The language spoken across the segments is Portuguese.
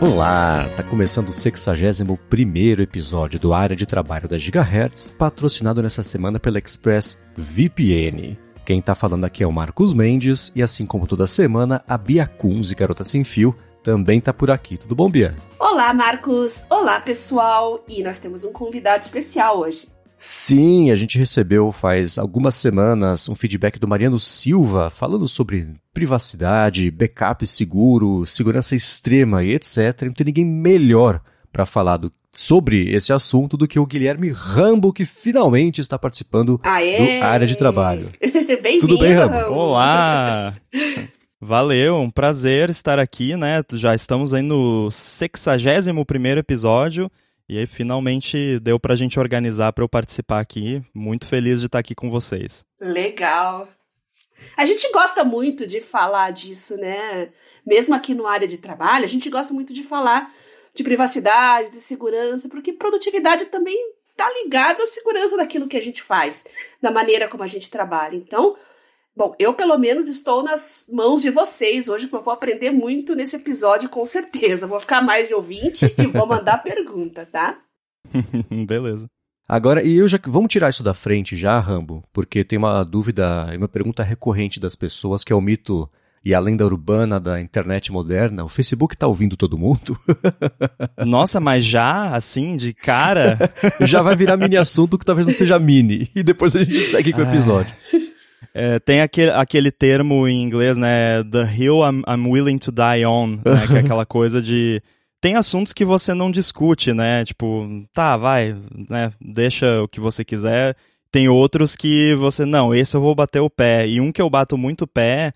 Olá, tá começando o 61 episódio do Área de Trabalho da Gigahertz, patrocinado nessa semana pela Express VPN. Quem tá falando aqui é o Marcos Mendes e assim como toda semana, a Bia Kunz e Garota Sem Fio também tá por aqui. Tudo bom, Bia? Olá, Marcos. Olá, pessoal. E nós temos um convidado especial hoje. Sim, a gente recebeu faz algumas semanas um feedback do Mariano Silva falando sobre privacidade, backup seguro, segurança extrema e etc. Não tem ninguém melhor para falar do, sobre esse assunto do que o Guilherme Rambo, que finalmente está participando Aê! do área de trabalho. Tudo bem, Rambo? Rambo. Olá! Valeu, um prazer estar aqui, né? Já estamos aí no 61 primeiro episódio e aí finalmente deu pra gente organizar pra eu participar aqui. Muito feliz de estar aqui com vocês. Legal. A gente gosta muito de falar disso, né? Mesmo aqui no área de trabalho, a gente gosta muito de falar de privacidade, de segurança, porque produtividade também tá ligado à segurança daquilo que a gente faz, da maneira como a gente trabalha. Então, bom, eu pelo menos estou nas mãos de vocês hoje, porque eu vou aprender muito nesse episódio, com certeza. Vou ficar mais de ouvinte e vou mandar pergunta, tá? Beleza. Agora, e eu já vamos tirar isso da frente já, Rambo, porque tem uma dúvida, uma pergunta recorrente das pessoas que é o mito e a lenda urbana da internet moderna. O Facebook tá ouvindo todo mundo? Nossa, mas já, assim, de cara. já vai virar mini assunto que talvez não seja mini. E depois a gente segue com o episódio. É, tem aquele, aquele termo em inglês, né? The hill I'm, I'm willing to die on, né? Que é aquela coisa de. Tem assuntos que você não discute, né? Tipo, tá, vai, né? Deixa o que você quiser. Tem outros que você, não, esse eu vou bater o pé. E um que eu bato muito o pé,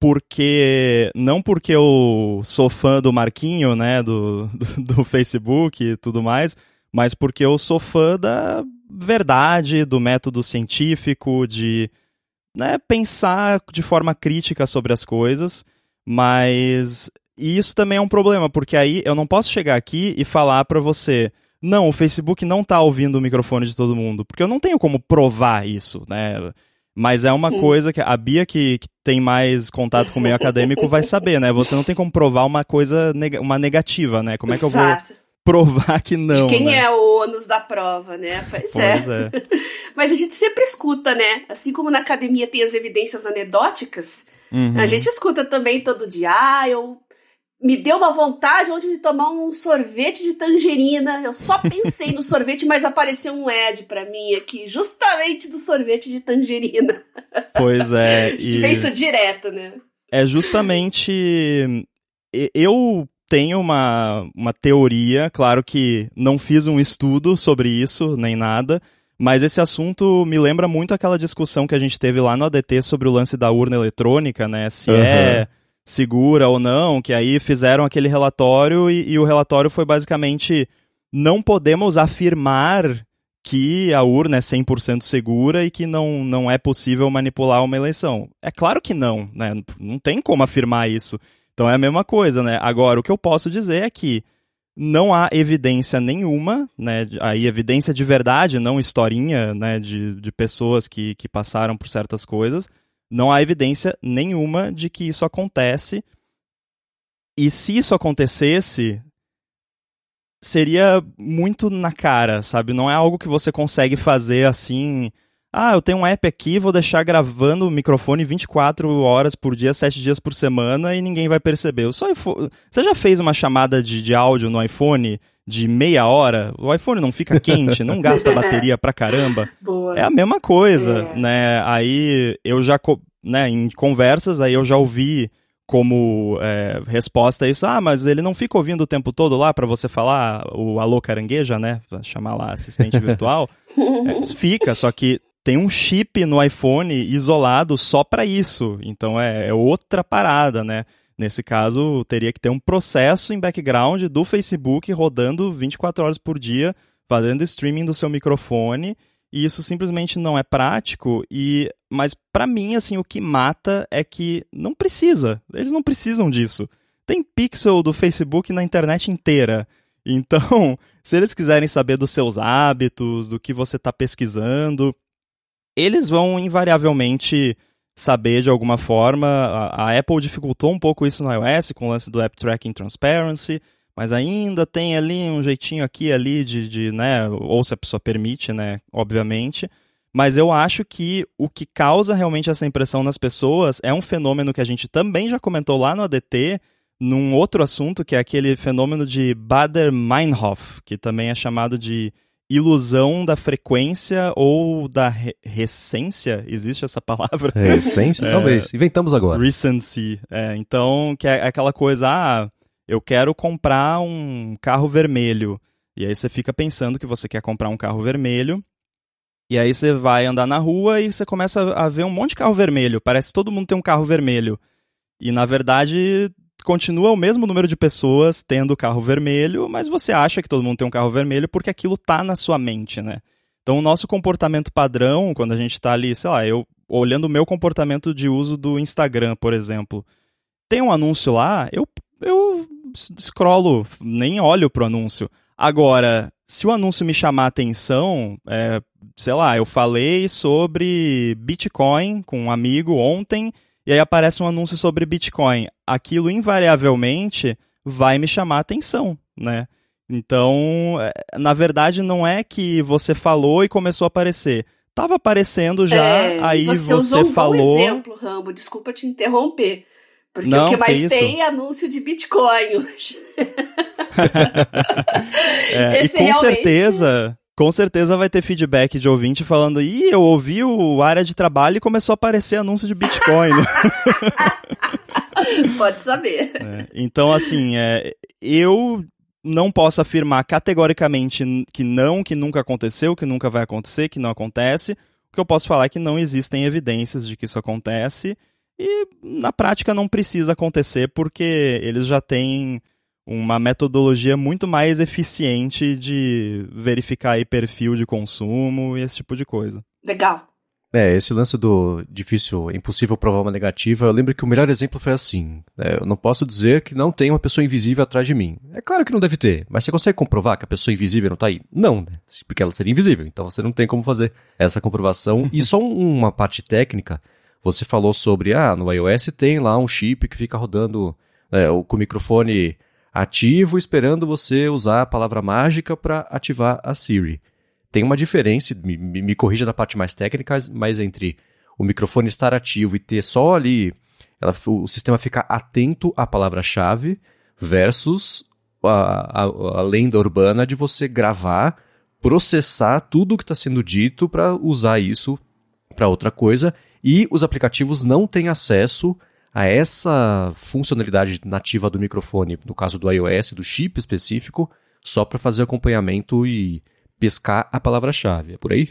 porque. Não porque eu sou fã do Marquinho, né? Do, do, do Facebook e tudo mais, mas porque eu sou fã da verdade, do método científico, de né, pensar de forma crítica sobre as coisas, mas isso também é um problema, porque aí eu não posso chegar aqui e falar para você, não, o Facebook não tá ouvindo o microfone de todo mundo, porque eu não tenho como provar isso, né? Mas é uma coisa que a Bia, que, que tem mais contato com o meio acadêmico, vai saber, né? Você não tem como provar uma coisa, neg uma negativa, né? Como é que eu vou. Provar que não? De quem né? é o ônus da prova, né? Pois, Pois é. é. Mas a gente sempre escuta, né? Assim como na academia tem as evidências anedóticas, Uhum. a gente escuta também todo dia. Ah, eu me deu uma vontade ontem de tomar um sorvete de tangerina. Eu só pensei no sorvete, mas apareceu um ad pra mim aqui, justamente do sorvete de tangerina. Pois é. A gente vê isso direto, né? é justamente. e- Eu tenho uma, uma teoria, claro que não fiz um estudo sobre isso, nem nada, mas esse assunto me lembra muito aquela discussão que a gente teve lá no ADT sobre o lance da urna eletrônica, né? Se é segura ou não, que aí fizeram aquele relatório e, e o relatório foi basicamente não podemos afirmar que a urna é 100% segura e que não, não é possível manipular uma eleição. É claro que não, né? Não tem como afirmar isso. Então é a mesma coisa, né? Agora, o que eu posso dizer é que não há evidência nenhuma, né? Aí evidência de verdade, não historinha, né? De, de pessoas que, que passaram por certas coisas. Não há evidência nenhuma de que isso acontece. E se isso acontecesse, seria muito na cara, sabe? Não é algo que você consegue fazer assim. Ah, eu tenho um app aqui, vou deixar gravando o microfone 24 horas por dia, 7 dias por semana e ninguém vai perceber. Seu iPhone- Você já fez uma chamada de, de áudio no iPhone de meia hora? O iPhone não fica quente, não gasta bateria pra caramba. Boa. É a mesma coisa, É. né? Aí eu já, né, em conversas, aí eu já ouvi como é, resposta a isso, ah, mas ele não fica ouvindo o tempo todo lá pra você falar o alô carangueja, né? Pra chamar lá assistente virtual. É, fica, só que tem um chip no iPhone isolado só pra isso. Então é, é outra parada, né? Nesse caso, teria que ter um processo em background do Facebook rodando 24 horas por dia, fazendo streaming do seu microfone, e isso simplesmente não é prático. E mas pra mim, assim, o que mata é que não precisa. Eles não precisam disso. Tem pixel do Facebook na internet inteira. Então, se eles quiserem saber dos seus hábitos, do que você está pesquisando, eles vão invariavelmente saber de alguma forma. A, a Apple dificultou um pouco isso no iOS com o lance do App Tracking Transparency, mas ainda tem ali um jeitinho aqui ali de, de né, ou se a pessoa permite, né, obviamente. Mas eu acho que o que causa realmente essa impressão nas pessoas é um fenômeno que a gente também já comentou lá no ADT, num outro assunto, que é aquele fenômeno de Bader-Meinhof, que também é chamado de ilusão da frequência ou da re recência, existe essa palavra? Recência? É, Talvez. Inventamos agora. Recency. É, então, que é aquela coisa, ah, eu quero comprar um carro vermelho. E aí você fica pensando que você quer comprar um carro vermelho. E aí você vai andar na rua e você começa a ver um monte de carro vermelho. Parece que todo mundo tem um carro vermelho. E na verdade, continua o mesmo número de pessoas tendo carro vermelho, mas você acha que todo mundo tem um carro vermelho porque aquilo tá na sua mente, né? Então, o nosso comportamento padrão, quando a gente está ali, sei lá, eu olhando o meu comportamento de uso do Instagram, por exemplo, tem um anúncio lá, eu, eu scrollo, nem olho pro anúncio. Agora, se o anúncio me chamar atenção, é, sei lá, eu falei sobre Bitcoin com um amigo ontem e aí aparece um anúncio sobre Bitcoin. Aquilo invariavelmente vai me chamar a atenção, né? Então, é, na verdade, não é que você falou e começou a aparecer. Tava aparecendo já, é, aí você, você um falou. Exemplo, Rambo, desculpa te interromper. Porque não, o que mais que tem é anúncio de Bitcoin hoje. é, e com realmente... certeza com certeza vai ter feedback de ouvinte falando: ih, eu ouvi o área de trabalho e começou a aparecer anúncio de Bitcoin. Pode saber. É, então, assim, é, eu não posso afirmar categoricamente que não, que nunca aconteceu, que nunca vai acontecer, que não acontece. O que eu posso falar é que não existem evidências de que isso acontece e na prática não precisa acontecer porque eles já têm uma metodologia muito mais eficiente de verificar aí perfil de consumo e esse tipo de coisa. Legal. É, esse lance do difícil, impossível provar uma negativa, eu lembro que o melhor exemplo foi assim. Né? Eu não posso dizer que não tem uma pessoa invisível atrás de mim. É claro que não deve ter, mas você consegue comprovar que a pessoa invisível não está aí? Não, né? Porque ela seria invisível, então você não tem como fazer essa comprovação. e só uma parte técnica, você falou sobre, ah, no iOS tem lá um chip que fica rodando né, com o microfone ativo esperando você usar a palavra mágica para ativar a Siri. Tem uma diferença, me, me corrija na parte mais técnica, mas entre o microfone estar ativo e ter só ali, ela, o sistema ficar atento à palavra-chave, versus a, a, a, lenda urbana de você gravar, processar tudo o que está sendo dito para usar isso para outra coisa, e os aplicativos não têm acesso a essa funcionalidade nativa do microfone, no caso do iOS, do chip específico, só para fazer acompanhamento e pescar a palavra-chave. É por aí?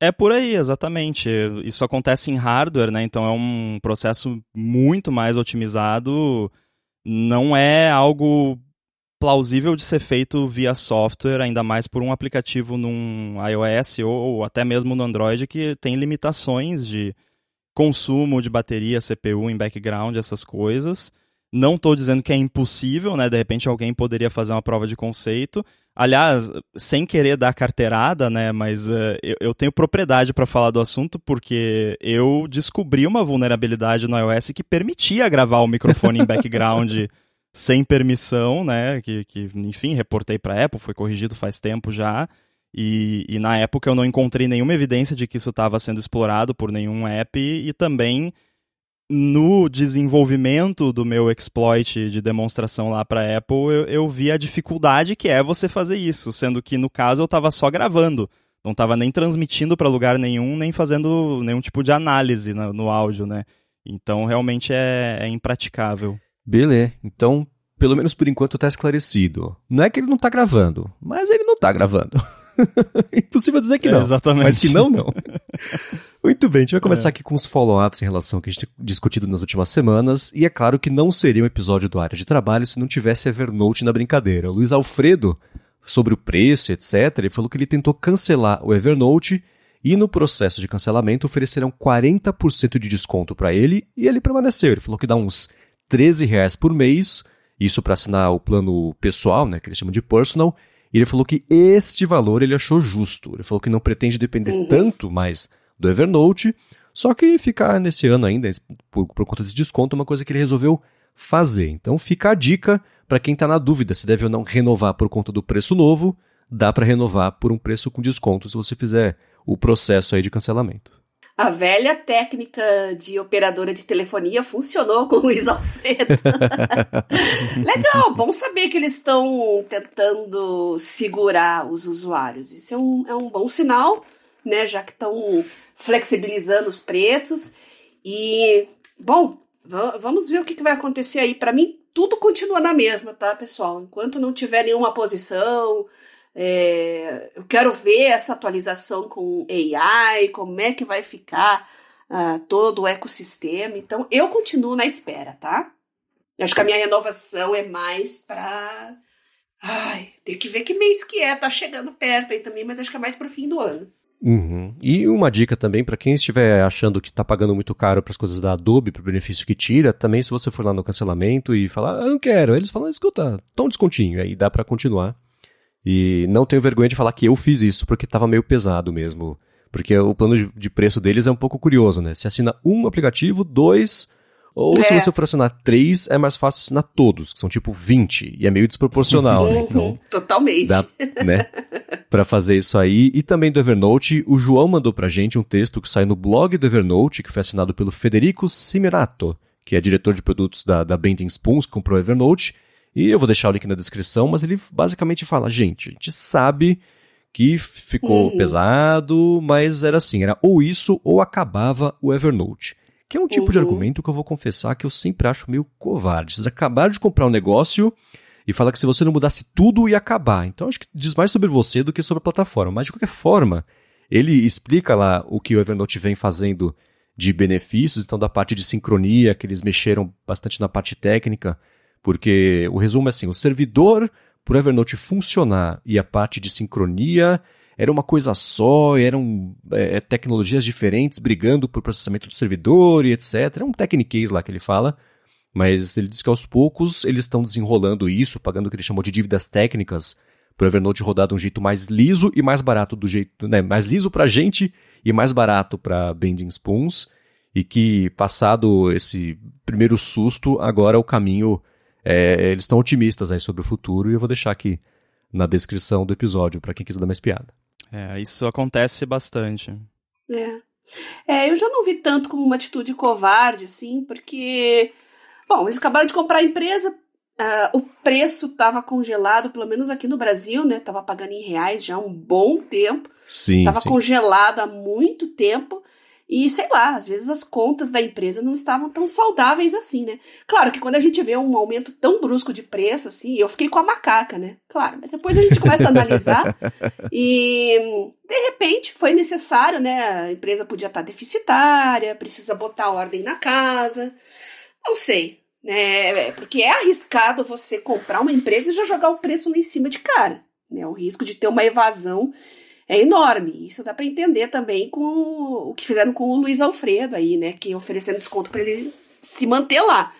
É por aí, exatamente. Isso acontece em hardware, né? Então é um processo muito mais otimizado. Não é algo plausível de ser feito via software, ainda mais por um aplicativo num iOS ou, ou até mesmo no Android que tem limitações de consumo de bateria, CPU em background, essas coisas. Não estou dizendo que é impossível, né? De repente alguém poderia fazer uma prova de conceito. Aliás, sem querer dar carteirada, né? Mas uh, eu, eu, tenho propriedade para falar do assunto porque eu descobri uma vulnerabilidade no iOS que permitia gravar o microfone em background sem permissão, né? Que, que enfim, reportei para Apple, foi corrigido faz tempo já. E, e, na época eu não encontrei nenhuma evidência de que isso estava sendo explorado por nenhum app e, também no desenvolvimento do meu exploit de demonstração lá para Apple, eu, eu, vi a dificuldade que é você fazer isso, sendo que no caso eu estava só gravando, não estava nem transmitindo para lugar nenhum, nem fazendo nenhum tipo de análise no, no áudio, né? Então realmente é, é impraticável. Beleza. Então, pelo menos por enquanto está esclarecido. Não é que ele não está gravando, mas ele não está gravando. Impossível dizer que é, não. exatamente. Mas que não, não. Muito bem, a gente vai começar é. aqui com os follow-ups em relação ao que a gente tem discutido nas últimas semanas. E é claro que não seria um episódio do Área de Trabalho se não tivesse Evernote na brincadeira. O Luiz Alfredo, sobre o preço, etc., ele falou que ele tentou cancelar o Evernote e no processo de cancelamento ofereceram 40% de desconto para ele e ele permaneceu. Ele falou que dá uns 13 reais por mês, isso para assinar o plano pessoal, né, que eles chamam de personal, e ele falou que este valor ele achou justo. Ele falou que não pretende depender uhum. tanto mais do Evernote, só que ficar nesse ano ainda, por, por conta desse desconto, é uma coisa que ele resolveu fazer. Então fica a dica para quem está na dúvida se deve ou não renovar por conta do preço novo, dá para renovar por um preço com desconto se você fizer o processo aí de cancelamento. A velha técnica de operadora de telefonia funcionou com o Luiz Alfredo. Legal, bom saber que eles estão tentando segurar os usuários. Isso é um, é um bom sinal, né? Já que estão flexibilizando os preços. E, bom, vamos ver o que, que vai acontecer aí. Para mim, tudo continua na mesma, tá, pessoal? Enquanto não tiver nenhuma posição, é, eu quero ver essa atualização com AI, como é que vai ficar uh, todo o ecossistema. Então, eu continuo na espera, tá? Eu acho que a minha renovação é mais para. Ai, tem que ver que mês que é, tá chegando perto aí também, mas acho que é mais pro fim do ano. Uhum. E uma dica também para quem estiver achando que está pagando muito caro para as coisas da Adobe, para o benefício que tira, também se você for lá no cancelamento e falar, ah, não quero, eles falam, escuta, tão um descontinho, aí dá para continuar. E não tenho vergonha de falar que eu fiz isso, porque estava meio pesado mesmo. Porque o plano de preço deles é um pouco curioso, né? Você assina um aplicativo, dois, ou é. se você for assinar três, é mais fácil assinar todos, que são tipo 20, e é meio desproporcional, né? Então, Totalmente. Dá, né? Pra fazer isso aí. E também do Evernote, o João mandou pra gente um texto que sai no blog do Evernote, que foi assinado pelo Federico Simerato, que é diretor de produtos da, da Bending Spoons, que comprou o Evernote, e eu vou deixar o link na descrição, mas ele basicamente fala: gente, a gente sabe que ficou uhum. pesado, mas era assim: era ou isso ou acabava o Evernote. Que é um tipo uhum. de argumento que eu vou confessar que eu sempre acho meio covarde. Vocês acabaram de comprar um negócio e fala que se você não mudasse tudo ia acabar. Então acho que diz mais sobre você do que sobre a plataforma. Mas de qualquer forma, ele explica lá o que o Evernote vem fazendo de benefícios, então da parte de sincronia, que eles mexeram bastante na parte técnica, porque o resumo é assim: o servidor, para o Evernote funcionar e a parte de sincronia era uma coisa só, eram é, é, tecnologias diferentes brigando por processamento do servidor e etc. É um techniquez lá que ele fala, mas ele diz que aos poucos eles estão desenrolando isso, pagando o que ele chamou de dívidas técnicas para o Evernote rodar de um jeito mais liso e mais barato do jeito, né, mais liso para a gente e mais barato para Bending Spoons, e que passado esse primeiro susto, agora o caminho é, eles estão otimistas aí sobre o futuro e eu vou deixar aqui na descrição do episódio para quem quiser dar mais piada. É, isso acontece bastante. É. é, eu já não vi tanto como uma atitude covarde, assim, porque, bom, eles acabaram de comprar a empresa, uh, o preço estava congelado, pelo menos aqui no Brasil, né? Tava pagando em reais já há um bom tempo. Sim. Tava sim. congelado há muito tempo. E sei lá, às vezes as contas da empresa não estavam tão saudáveis assim, né? Claro que quando a gente vê um aumento tão brusco de preço, assim, eu fiquei com a macaca, né? Claro, mas depois a gente começa a analisar e de repente foi necessário, né? A empresa podia estar deficitária, precisa botar ordem na casa. Não sei, né? Porque é arriscado você comprar uma empresa e já jogar o preço lá em cima de cara, né? O risco de ter uma evasão é enorme. Isso dá para entender também com o que fizeram com o Luiz Alfredo aí, né, que oferecendo desconto para ele se manter lá,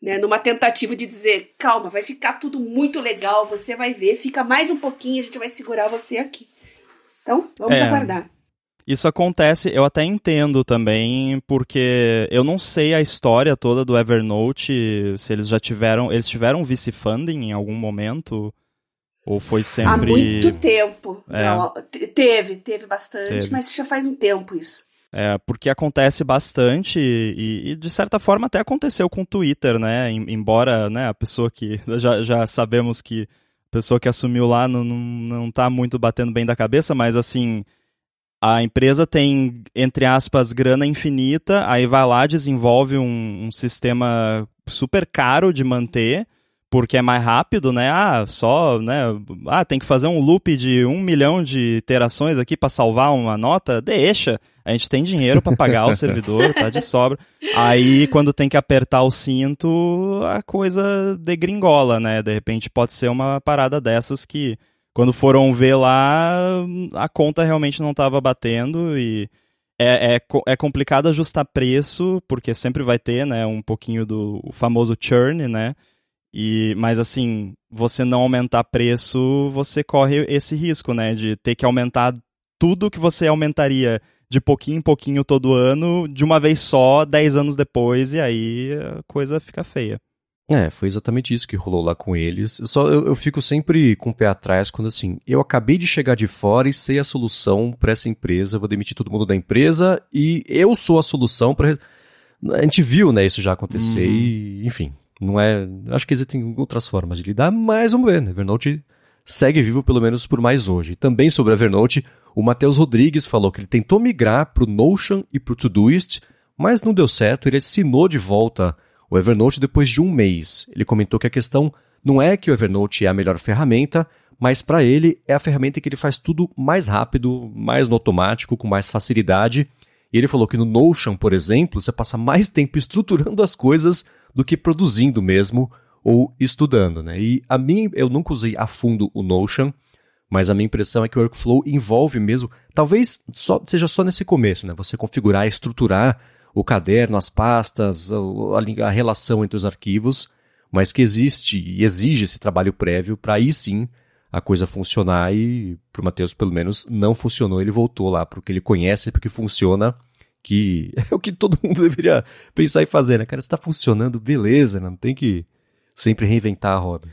né, numa tentativa de dizer, calma, vai ficar tudo muito legal, você vai ver, fica mais um pouquinho, a gente vai segurar você aqui. Então, vamos é. aguardar. Isso acontece, eu até entendo também, porque eu não sei a história toda do Evernote, se eles já tiveram, eles tiveram vice funding em algum momento. Ou foi sempre. Há muito tempo. É. Não, teve, teve bastante, teve. mas já faz um tempo isso. É, porque acontece bastante e, e, de certa forma até aconteceu com o Twitter, né? Embora né, a pessoa que. Já, já sabemos que a pessoa que assumiu lá não, não, não tá muito batendo bem da cabeça, mas assim. A empresa tem, entre aspas, grana infinita, aí vai lá, desenvolve um, um sistema super caro de manter porque é mais rápido, né? Ah, só, né? Ah, tem que fazer um loop de um milhão de iterações aqui para salvar uma nota? Deixa. A gente tem dinheiro para pagar o servidor, tá de sobra. Aí, quando tem que apertar o cinto, a coisa degringola, né? De repente pode ser uma parada dessas que, quando foram ver lá, a conta realmente não estava batendo e é, é, é complicado ajustar preço, porque sempre vai ter, né, um pouquinho do famoso churn, né? E, mas assim, você não aumentar preço, você corre esse risco, né? De ter que aumentar tudo que você aumentaria de pouquinho em pouquinho todo ano, de uma vez só, 10 anos depois, e aí a coisa fica feia. É, foi exatamente isso que rolou lá com eles. Só eu, eu, fico sempre com o pé atrás quando assim, eu acabei de chegar de fora e sei a solução para essa empresa, vou demitir todo mundo da empresa e eu sou a solução para a gente viu, né, isso já acontecer uhum. e, enfim, não é, acho que existem outras formas de lidar, mas vamos ver, né? Evernote segue vivo pelo menos por mais hoje. Também sobre a Evernote, o Matheus Rodrigues falou que ele tentou migrar para o Notion e para o Todoist, mas não deu certo, ele assinou de volta o Evernote depois de um mês. Ele comentou que a questão não é que o Evernote é a melhor ferramenta, mas para ele é a ferramenta que ele faz tudo mais rápido, mais no automático, com mais facilidade. E ele falou que no Notion, por exemplo, você passa mais tempo estruturando as coisas do que produzindo mesmo ou estudando, né? E a mim, eu nunca usei a fundo o Notion, mas a minha impressão é que o workflow envolve mesmo, talvez só, seja só nesse começo, né? Você configurar, estruturar o caderno, as pastas, a, a relação entre os arquivos, mas que existe e exige esse trabalho prévio para aí sim a coisa funcionar e para o Matheus pelo menos não funcionou, ele voltou lá para o que ele conhece, porque funciona, que é o que todo mundo deveria pensar em fazer, né? Cara, está funcionando, beleza, não tem que sempre reinventar a roda.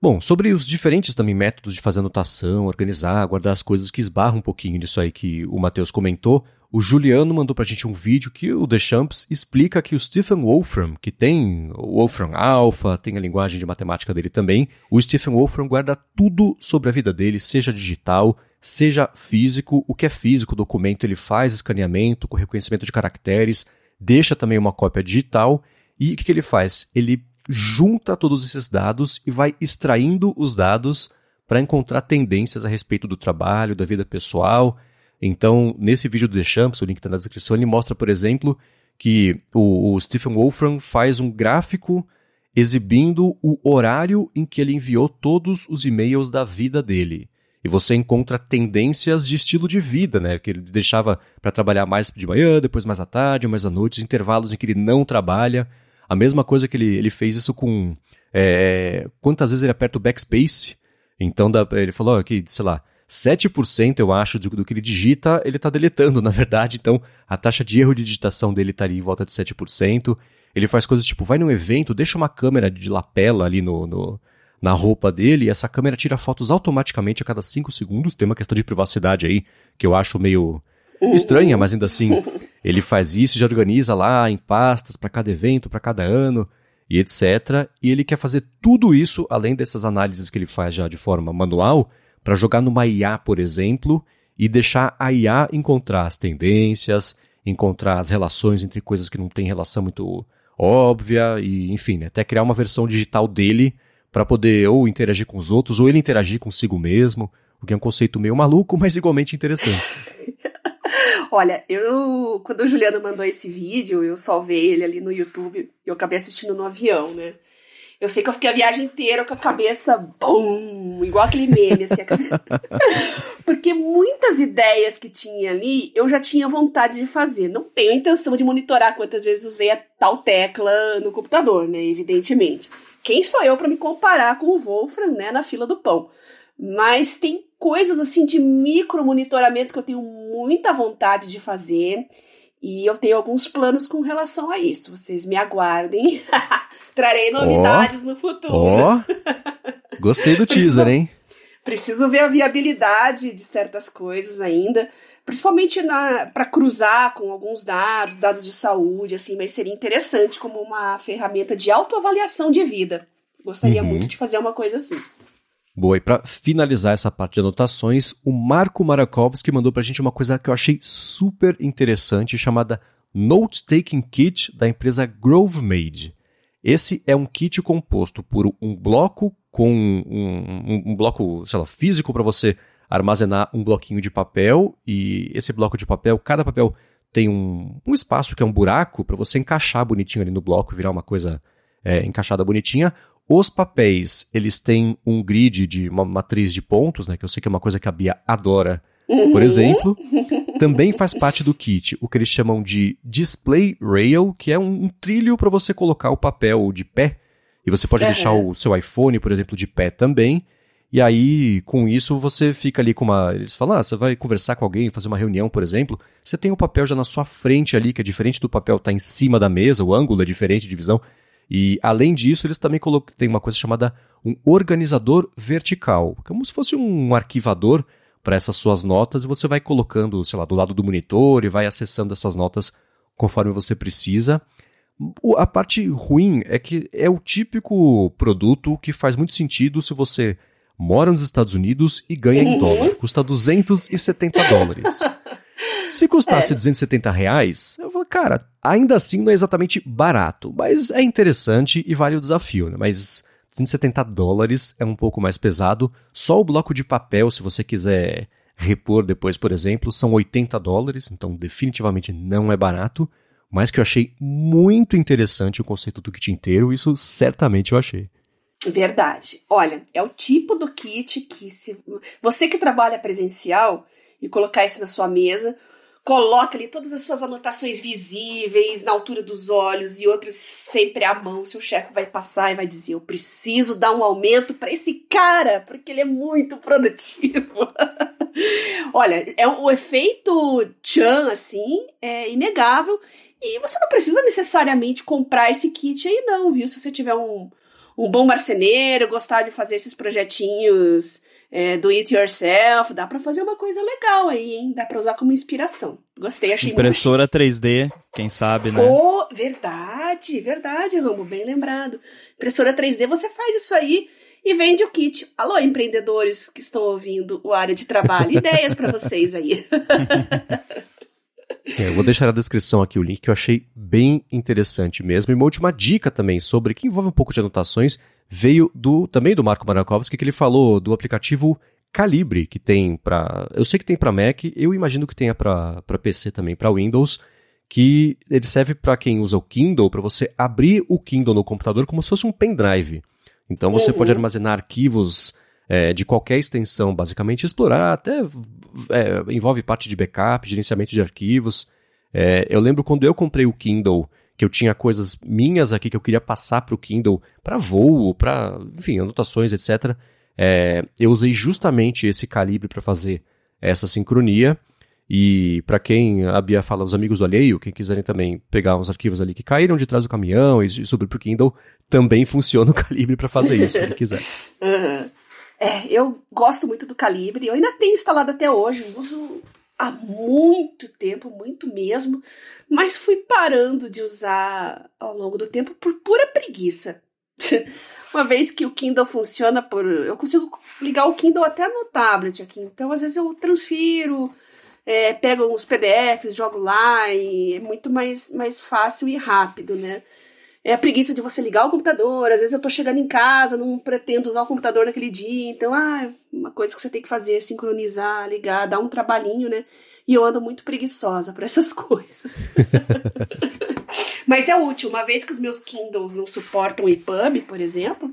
Bom, sobre os diferentes também métodos de fazer anotação, organizar, guardar as coisas que esbarram um pouquinho nisso aí que o Matheus comentou, o Juliano mandou pra gente um vídeo que o Deschamps explica que o Stephen Wolfram, que tem o Wolfram Alpha, tem a linguagem de matemática dele também, o Stephen Wolfram guarda tudo sobre a vida dele, seja digital, seja físico. O que é físico, o documento, ele faz escaneamento com reconhecimento de caracteres, deixa também uma cópia digital. E o que, que ele faz? Ele junta todos esses dados e vai extraindo os dados para encontrar tendências a respeito do trabalho, da vida pessoal. Então, nesse vídeo do Deschamps, o link está na descrição, ele mostra, por exemplo, que o, o Stephen Wolfram faz um gráfico exibindo o horário em que ele enviou todos os e-mails da vida dele. E você encontra tendências de estilo de vida, né? Que ele deixava para trabalhar mais de manhã, depois mais à tarde, mais à noite, os intervalos em que ele não trabalha. A mesma coisa que ele, ele fez isso com. É, quantas vezes ele aperta o backspace. Então dá, ele falou que, sei lá, 7% eu acho do, do que ele digita, ele está deletando, na verdade. Então a taxa de erro de digitação dele estaria em volta de 7%. Ele faz coisas tipo, vai num evento, deixa uma câmera de lapela ali no, no na roupa dele essa câmera tira fotos automaticamente a cada 5 segundos. Tem uma questão de privacidade aí que eu acho meio estranha, mas ainda assim ele faz isso, já organiza lá em pastas para cada evento, para cada ano e etc. E ele quer fazer tudo isso, além dessas análises que ele faz já de forma manual, para jogar numa IA, por exemplo, e deixar a IA encontrar as tendências, encontrar as relações entre coisas que não têm relação muito óbvia, e enfim, né, até criar uma versão digital dele para poder ou interagir com os outros, ou ele interagir consigo mesmo, o que é um conceito meio maluco, mas igualmente interessante. Olha, eu quando o Juliano mandou esse vídeo, eu salvei ele ali no YouTube e eu acabei assistindo no avião, né? Eu sei que eu fiquei a viagem inteira com a cabeça bum, igual aquele meme, assim, Porque muitas ideias que tinha ali, eu já tinha vontade de fazer. Não tenho a intenção de monitorar quantas vezes usei a tal tecla no computador, né? Evidentemente. Quem sou eu para me comparar com o Wolfram, né, na fila do pão? Mas tem coisas assim de micro monitoramento que eu tenho muita vontade de fazer e eu tenho alguns planos com relação a isso. Vocês me aguardem. Trarei novidades oh, no futuro. Oh. Gostei do teaser, hein? Preciso ver a viabilidade de certas coisas ainda, principalmente para cruzar com alguns dados, dados de saúde, assim, mas seria interessante como uma ferramenta de autoavaliação de vida. Gostaria uhum. muito de fazer uma coisa assim. Boa, e para finalizar essa parte de anotações, o Marco Marakovski mandou para a gente uma coisa que eu achei super interessante, chamada Note Taking Kit da empresa GroveMade. Esse é um kit composto por um bloco com um, um, um bloco, sei lá, físico para você armazenar um bloquinho de papel e esse bloco de papel, cada papel tem um, um espaço que é um buraco para você encaixar bonitinho ali no bloco, virar uma coisa é, encaixada bonitinha. Os papéis, eles têm um grid de uma matriz de pontos, né? Que eu sei que é uma coisa que a Bia adora, por uhum. exemplo. Também faz parte do kit o que eles chamam de display rail, que é um, um trilho para você colocar o papel de pé. E você pode uhum. deixar o seu iPhone, por exemplo, de pé também. E aí, com isso, você fica ali com uma. Eles falam, ah, você vai conversar com alguém, fazer uma reunião, por exemplo. Você tem o papel já na sua frente ali, que é diferente do papel estar tá em cima da mesa, o ângulo é diferente de visão. E além disso, eles também têm uma coisa chamada um organizador vertical, como se fosse um arquivador para essas suas notas e você vai colocando, sei lá, do lado do monitor e vai acessando essas notas conforme você precisa. A parte ruim é que é o típico produto que faz muito sentido se você mora nos Estados Unidos e ganha em dólar. Custa 270 dólares. Se custasse é. 270 reais, eu vou, cara, ainda assim não é exatamente barato, mas é interessante e vale o desafio, né? Mas 270 dólares é um pouco mais pesado. Só o bloco de papel, se você quiser repor depois, por exemplo, são 80 dólares, então definitivamente não é barato, mas que eu achei muito interessante o conceito do kit inteiro, isso certamente eu achei. Verdade. Olha, é o tipo do kit que se você que trabalha presencial e colocar isso na sua mesa, coloca ali todas as suas anotações visíveis na altura dos olhos e outras sempre à mão. Seu chefe vai passar e vai dizer: Eu preciso dar um aumento para esse cara, porque ele é muito produtivo. Olha, é o efeito Chan, assim, é inegável. E você não precisa necessariamente comprar esse kit aí, não, viu? Se você tiver um, um bom marceneiro, gostar de fazer esses projetinhos é, do it yourself, dá para fazer uma coisa legal aí, hein? Dá para usar como inspiração. Gostei, achei Impressora muito 3D, quem sabe, né? Oh, verdade, verdade, Rambo, bem lembrado. Impressora 3D, você faz isso aí e vende o kit. Alô, empreendedores que estão ouvindo o área de trabalho, ideias para vocês aí. É, eu vou deixar na descrição aqui o link que eu achei bem interessante mesmo. E uma última dica também sobre que envolve um pouco de anotações veio do também do Marco Marakovsky, que ele falou do aplicativo Calibre, que tem para. Eu sei que tem para Mac, eu imagino que tenha para PC também, para Windows, que ele serve para quem usa o Kindle, para você abrir o Kindle no computador como se fosse um pendrive. Então você uhum. pode armazenar arquivos é, de qualquer extensão, basicamente, explorar, até é, envolve parte de backup, gerenciamento de arquivos. É, eu lembro quando eu comprei o Kindle, que eu tinha coisas minhas aqui que eu queria passar para o Kindle, para voo, para, enfim, anotações, etc. É, eu usei justamente esse calibre para fazer essa sincronia. E para quem a Bia fala, os amigos do alheio, quem quiserem também pegar uns arquivos ali que caíram de trás do caminhão e subir para o Kindle, também funciona o calibre para fazer isso, quem quiser. uhum. É, eu gosto muito do calibre, eu ainda tenho instalado até hoje, uso há muito tempo, muito mesmo, mas fui parando de usar ao longo do tempo por pura preguiça. Uma vez que o Kindle funciona por. Eu consigo ligar o Kindle até no tablet aqui, então às vezes eu transfiro, é, pego uns PDFs, jogo lá e é muito mais, mais fácil e rápido, né? É a preguiça de você ligar o computador. Às vezes eu tô chegando em casa, não pretendo usar o computador naquele dia. Então, ah, uma coisa que você tem que fazer é sincronizar, ligar, dar um trabalhinho, né? E eu ando muito preguiçosa para essas coisas. Mas é útil, uma vez que os meus Kindles não suportam EPUB, por exemplo,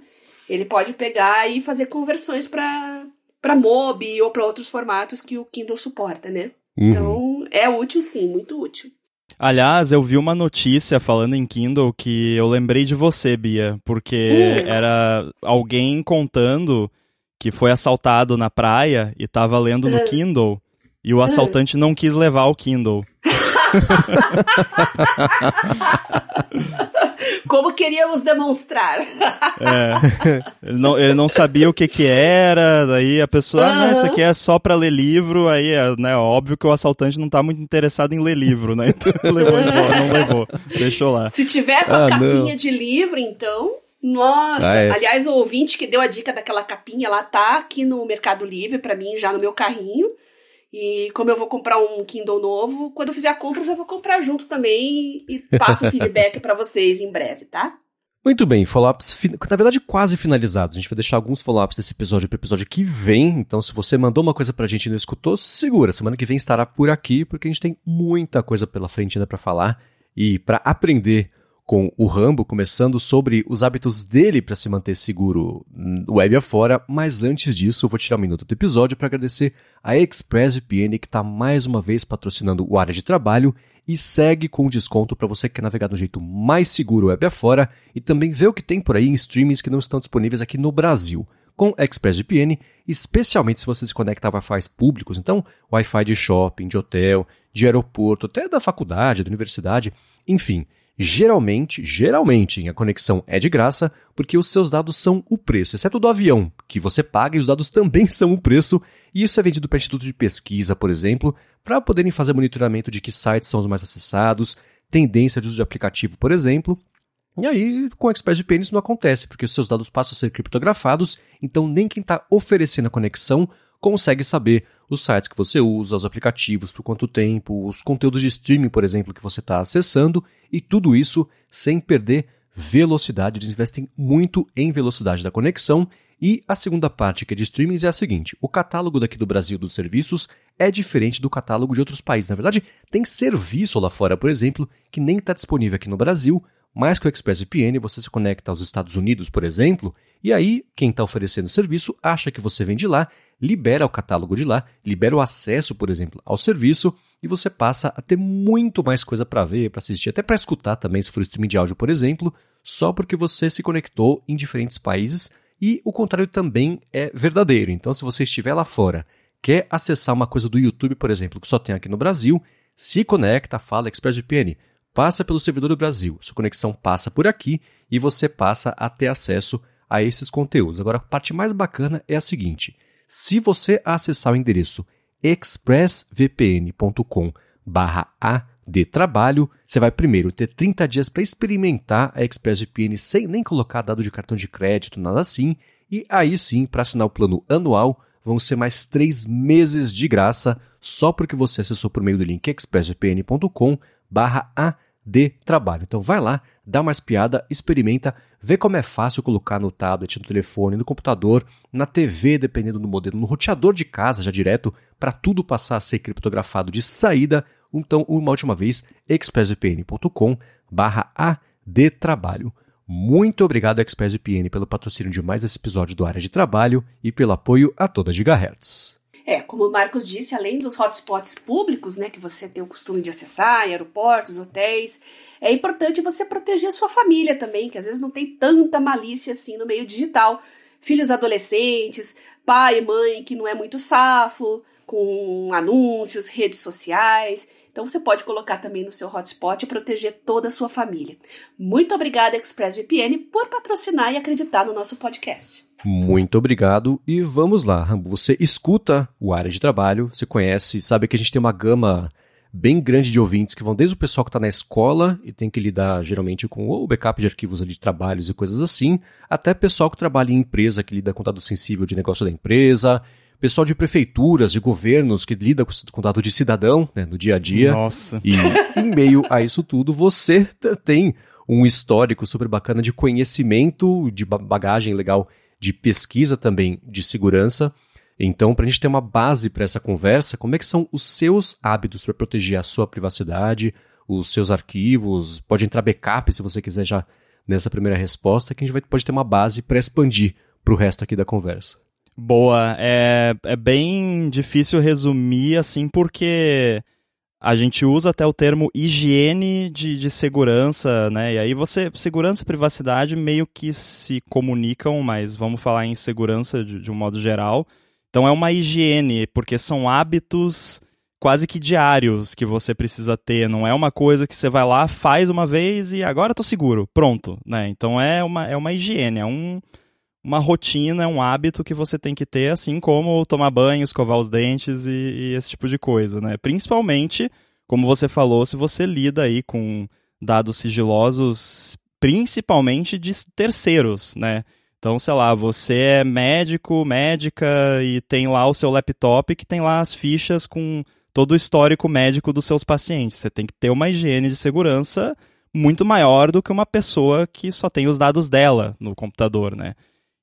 ele pode pegar e fazer conversões para para MOBI ou para outros formatos que o Kindle suporta, né? Uhum. Então, é útil sim, muito útil. Aliás, eu vi uma notícia falando em Kindle que eu lembrei de você, Bia, porque uh. era alguém contando que foi assaltado na praia e estava lendo no uh. Kindle e o assaltante uh. não quis levar o Kindle. Como queríamos demonstrar. é, ele, não, ele não sabia o que que era, daí a pessoa, uhum. ah, não, isso aqui é só para ler livro, aí é né, óbvio que o assaltante não tá muito interessado em ler livro, né? Então levou embora, não levou, deixou lá. Se tiver com a ah, capinha não. de livro, então... Nossa, ah, é. aliás, o ouvinte que deu a dica daquela capinha lá tá aqui no Mercado Livre para mim já no meu carrinho. E como eu vou comprar um Kindle novo, quando eu fizer a compra, eu já vou comprar junto também e passo o feedback para vocês em breve, tá? Muito bem, follow-ups, na verdade, quase finalizados. A gente vai deixar alguns follow-ups desse episódio para o episódio que vem. Então, se você mandou uma coisa pra gente e não escutou, segura. Semana que vem estará por aqui, porque a gente tem muita coisa pela frente ainda para falar. E para aprender com o Rambo, começando sobre os hábitos dele para se manter seguro web afora, mas antes disso eu vou tirar um minuto do episódio para agradecer a ExpressVPN que está mais uma vez patrocinando o área de trabalho e segue com desconto para você que quer navegar do jeito mais seguro web afora e também ver o que tem por aí em streamings que não estão disponíveis aqui no Brasil. Com ExpressVPN, especialmente se você se conecta a Wi-Fi públicos, então Wi-Fi de shopping, de hotel, de aeroporto, até da faculdade, da universidade, enfim. Geralmente, geralmente, a conexão é de graça porque os seus dados são o preço, exceto do avião, que você paga e os dados também são o preço, e isso é vendido para instituto de pesquisa, por exemplo, para poderem fazer monitoramento de que sites são os mais acessados, tendência de uso de aplicativo, por exemplo. E aí, com o ExpressVPN isso não acontece, porque os seus dados passam a ser criptografados, então nem quem está oferecendo a conexão consegue saber os sites que você usa, os aplicativos, por quanto tempo, os conteúdos de streaming, por exemplo, que você está acessando, e tudo isso sem perder velocidade. Eles investem muito em velocidade da conexão. E a segunda parte, que é de streamings, é a seguinte: o catálogo daqui do Brasil dos serviços é diferente do catálogo de outros países. Na verdade, tem serviço lá fora, por exemplo, que nem está disponível aqui no Brasil, mas com o ExpressVPN você se conecta aos Estados Unidos, por exemplo, e aí quem está oferecendo o serviço acha que você vem de lá, libera o catálogo de lá, libera o acesso, por exemplo, ao serviço e você passa a ter muito mais coisa para ver, para assistir, até para escutar também, se for streaming de áudio, por exemplo, só porque você se conectou em diferentes países e o contrário também é verdadeiro. Então, se você estiver lá fora, quer acessar uma coisa do YouTube, por exemplo, que só tem aqui no Brasil, se conecta, fala ExpressVPN passa pelo servidor do Brasil, sua conexão passa por aqui e você passa a ter acesso a esses conteúdos. Agora, a parte mais bacana é a seguinte: se você acessar o endereço expressvpn.com de trabalho, você vai primeiro ter 30 dias para experimentar a ExpressVPN sem nem colocar dado de cartão de crédito, nada assim, e aí sim, para assinar o plano anual, vão ser mais 3 meses de graça, só porque você acessou por meio do link expressvpn.com a de trabalho. Então vai lá, dá uma espiada, experimenta, vê como é fácil colocar no tablet, no telefone, no computador, na TV, dependendo do modelo, no roteador de casa já direto, para tudo passar a ser criptografado de saída. Então, uma última vez, expressvpn.com barra trabalho. Muito obrigado, ExpressVPN, pelo patrocínio de mais esse episódio do Área de Trabalho e pelo apoio a toda Gigahertz. É, como o Marcos disse, além dos hotspots públicos, né, que você tem o costume de acessar, em aeroportos, hotéis, é importante você proteger a sua família também, que às vezes não tem tanta malícia assim no meio digital. Filhos adolescentes, pai e mãe que não é muito safo, com anúncios, redes sociais. Então você pode colocar também no seu hotspot e proteger toda a sua família. Muito obrigada, ExpressVPN, por patrocinar e acreditar no nosso podcast. Muito obrigado e vamos lá. Você escuta o área de trabalho, você conhece, sabe que a gente tem uma gama bem grande de ouvintes que vão desde o pessoal que está na escola e tem que lidar geralmente com o backup de arquivos de trabalhos e coisas assim, até pessoal que trabalha em empresa que lida com dado sensível de negócio da empresa, pessoal de prefeituras, de governos que lida com dado de cidadão né, no dia a dia. Nossa. E em meio a isso tudo, você tem um histórico super bacana de conhecimento, de bagagem legal de pesquisa também de segurança. Então, para a gente ter uma base para essa conversa, como é que são os seus hábitos para proteger a sua privacidade, os seus arquivos? Pode entrar backup se você quiser já nessa primeira resposta, que a gente vai, pode ter uma base para expandir para o resto aqui da conversa. Boa, é, é bem difícil resumir assim, porque a gente usa até o termo higiene de, de segurança, né? E aí você, segurança e privacidade meio que se comunicam, mas vamos falar em segurança de, de um modo geral. Então é uma higiene, porque são hábitos quase que diários que você precisa ter, não é uma coisa que você vai lá, faz uma vez e agora tô seguro, pronto, né? Então é uma, é uma higiene, é um, uma rotina, um hábito que você tem que ter, assim como tomar banho, escovar os dentes e, e, esse tipo de coisa, né? Principalmente, como você falou, se você lida aí com dados sigilosos, principalmente de terceiros, né? Então, sei lá, você é médico, médica e tem lá o seu laptop que tem lá as fichas com todo o histórico médico dos seus pacientes. Você tem que ter uma higiene de segurança muito maior do que uma pessoa que só tem os dados dela no computador, né?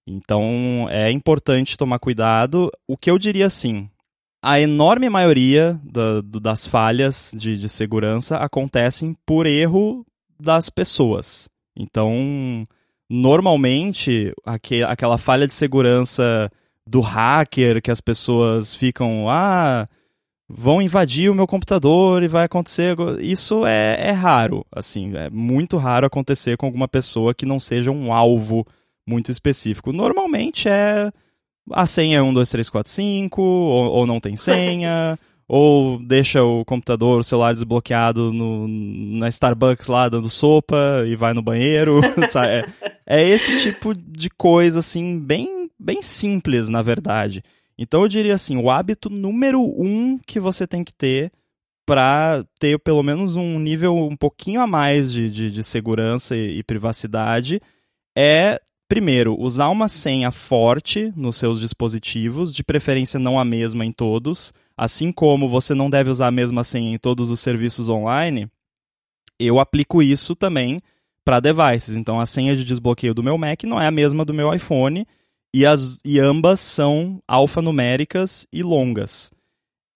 Então é importante tomar cuidado. O que eu diria assim, a enorme maioria da, das falhas de, de segurança acontecem por erro das pessoas. Então, normalmente, aqu aquela falha de segurança do hacker que as pessoas ficam, ah, vão invadir o meu computador e vai acontecer. Isso é, é raro, assim, é muito raro acontecer com alguma pessoa que não seja um alvo muito específico. Normalmente é a senha é 1, 2, 3, 4, 5, ou, ou não tem senha, ou deixa o computador, o celular desbloqueado no, na Starbucks lá dando sopa e vai no banheiro. é, é esse tipo de coisa, assim, bem, bem simples, na verdade. Então eu diria assim, o hábito número um que você tem que ter para ter pelo menos um nível um pouquinho a mais de, de, de segurança e, e privacidade é Primeiro, usar uma senha forte nos seus dispositivos, de preferência não a mesma em todos. Assim como você não deve usar a mesma senha em todos os serviços online, eu aplico isso também para devices. Então, a senha de desbloqueio do meu Mac não é a mesma do meu iPhone e, as, e ambas são alfanuméricas e longas.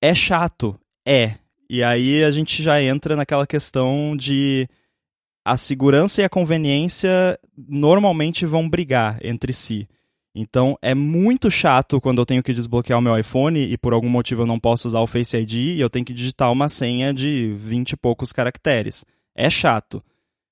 É chato? É. E aí a gente já entra naquela questão de a segurança e a conveniência normalmente vão brigar entre si. Então é muito chato quando eu tenho que desbloquear o meu iPhone e por algum motivo eu não posso usar o Face ID e eu tenho que digitar uma senha de 20 e poucos caracteres. É chato,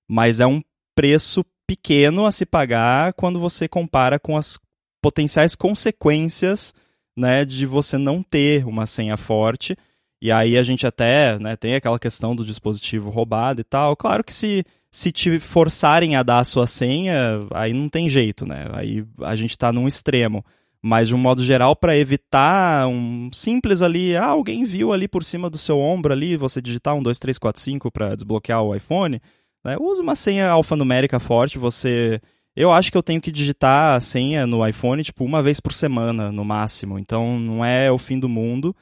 mas é um preço pequeno a se pagar quando você compara com as potenciais consequências né, de você não ter uma senha forte. E aí a gente até né, tem aquela questão do dispositivo roubado e tal. Claro que se se te forçarem a dar a sua senha, aí não tem jeito, né? Aí a gente está num extremo. Mas de um modo geral, para evitar um simples ali, ah, alguém viu ali por cima do seu ombro ali, você digitar um 2, 3, 4, 5 para desbloquear o iPhone, né? use uma senha alfanumérica forte, você. Eu acho que eu tenho que digitar a senha no iPhone, tipo, uma vez por semana, no máximo. Então não é o fim do mundo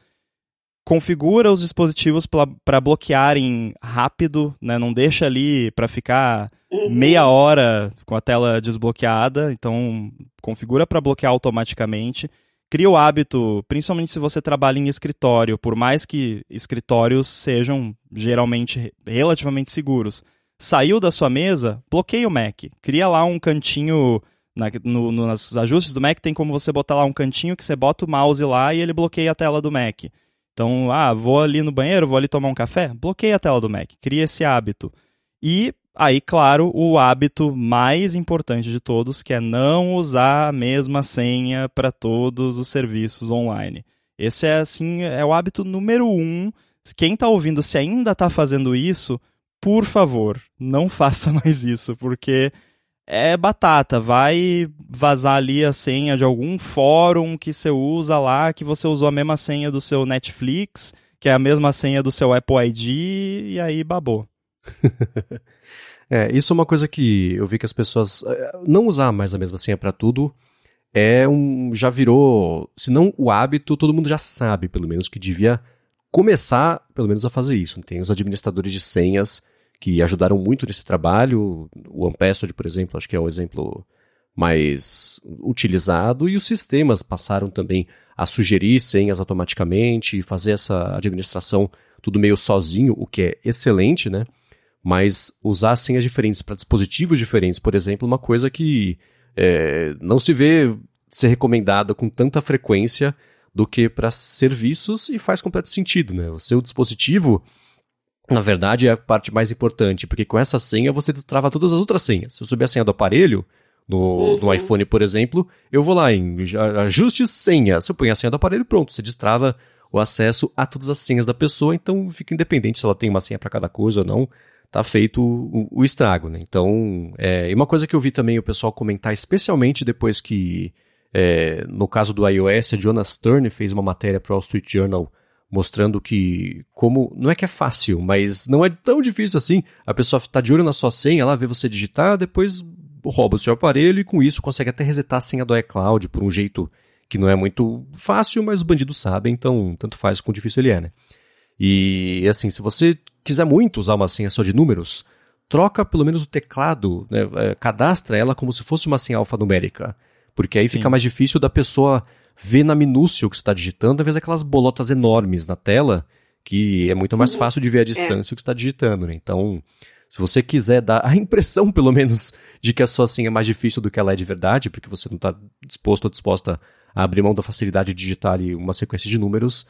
configura os dispositivos para bloquearem rápido, né? Não deixa ali para ficar uhum. meia hora com a tela desbloqueada. Então, configura para bloquear automaticamente. Cria o hábito, principalmente se você trabalha em escritório, por mais que escritórios sejam geralmente relativamente seguros. Saiu da sua mesa, bloqueia o Mac. Cria lá um cantinho na, no, nos ajustes do Mac tem como você botar lá um cantinho que você bota o mouse lá e ele bloqueia a tela do Mac. Então, ah, vou ali no banheiro, vou ali tomar um café, bloqueia a tela do Mac, cria esse hábito. E aí, claro, o hábito mais importante de todos, que é não usar a mesma senha para todos os serviços online. Esse é assim, é o hábito número um. Quem está ouvindo, se ainda está fazendo isso, por favor, não faça mais isso, porque é batata, vai vazar ali a senha de algum fórum que você usa lá, que você usou a mesma senha do seu Netflix, que é a mesma senha do seu Apple ID, e aí babou. é, isso é uma coisa que eu vi que as pessoas eh, não usar mais a mesma senha para tudo é um já virou, se não o hábito, todo mundo já sabe, pelo menos que devia começar, pelo menos a fazer isso. Tem os administradores de senhas que ajudaram muito nesse trabalho. O Ampestod, por exemplo, acho que é o exemplo mais utilizado, e os sistemas passaram também a sugerir senhas automaticamente e fazer essa administração tudo meio sozinho, o que é excelente, né? Mas usar senhas diferentes para dispositivos diferentes, por exemplo, é uma coisa que é, não se vê ser recomendada com tanta frequência do que para serviços e faz completo sentido, né? O seu dispositivo na verdade, é a parte mais importante, porque com essa senha você destrava todas as outras senhas. Se eu subir a senha do aparelho, no, no iPhone, por exemplo, eu vou lá em ajustes senha. Se eu ponho a senha do aparelho, pronto, você destrava o acesso a todas as senhas da pessoa, então fica independente se ela tem uma senha para cada coisa ou não, tá feito o, o estrago, né? Então, é, e uma coisa que eu vi também o pessoal comentar, especialmente depois que, é, no caso do iOS, a Jonas Stern fez uma matéria para o Wall Street Journal mostrando que como não é que é fácil, mas não é tão difícil assim. A pessoa está de olho na sua senha, ela vê você digitar, depois rouba o seu aparelho e com isso consegue até resetar a senha do iCloud por um jeito que não é muito fácil, mas os bandidos sabem, então tanto faz quão difícil ele é, né? E assim, se você quiser muito usar uma senha só de números, troca pelo menos o teclado, né? É, cadastra ela como se fosse uma senha alfanumérica, porque aí Sim. fica mais difícil da pessoa ver na minúcia o que você está digitando, ao invés daquelas bolotas enormes na tela, que é muito mais uhum. fácil de ver a é. distância é. o que está digitando. Né? Então, se você quiser dar a impressão, pelo menos, de que a sua senha é mais difícil do que ela é de verdade, porque você não está disposto ou disposta a abrir mão da facilidade de digitar ali uma sequência de números,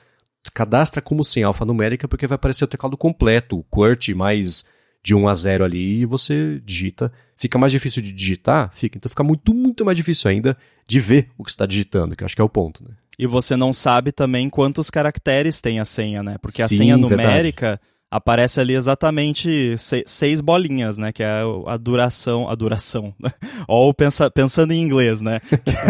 cadastra como senha alfanumérica, porque vai aparecer o teclado completo, o QWERTY mais de 1 a 0 ali e você digita. Fica mais difícil de digitar? Fica. Então fica muito, muito mais difícil ainda de ver o que você está digitando, que eu acho que é o ponto, né? E você não sabe também quantos caracteres tem a senha, né? Porque a senha numérica verdade. Aparece ali exatamente seis bolinhas, né? Que é a duração. A duração. Ou pensa, pensando em inglês, né?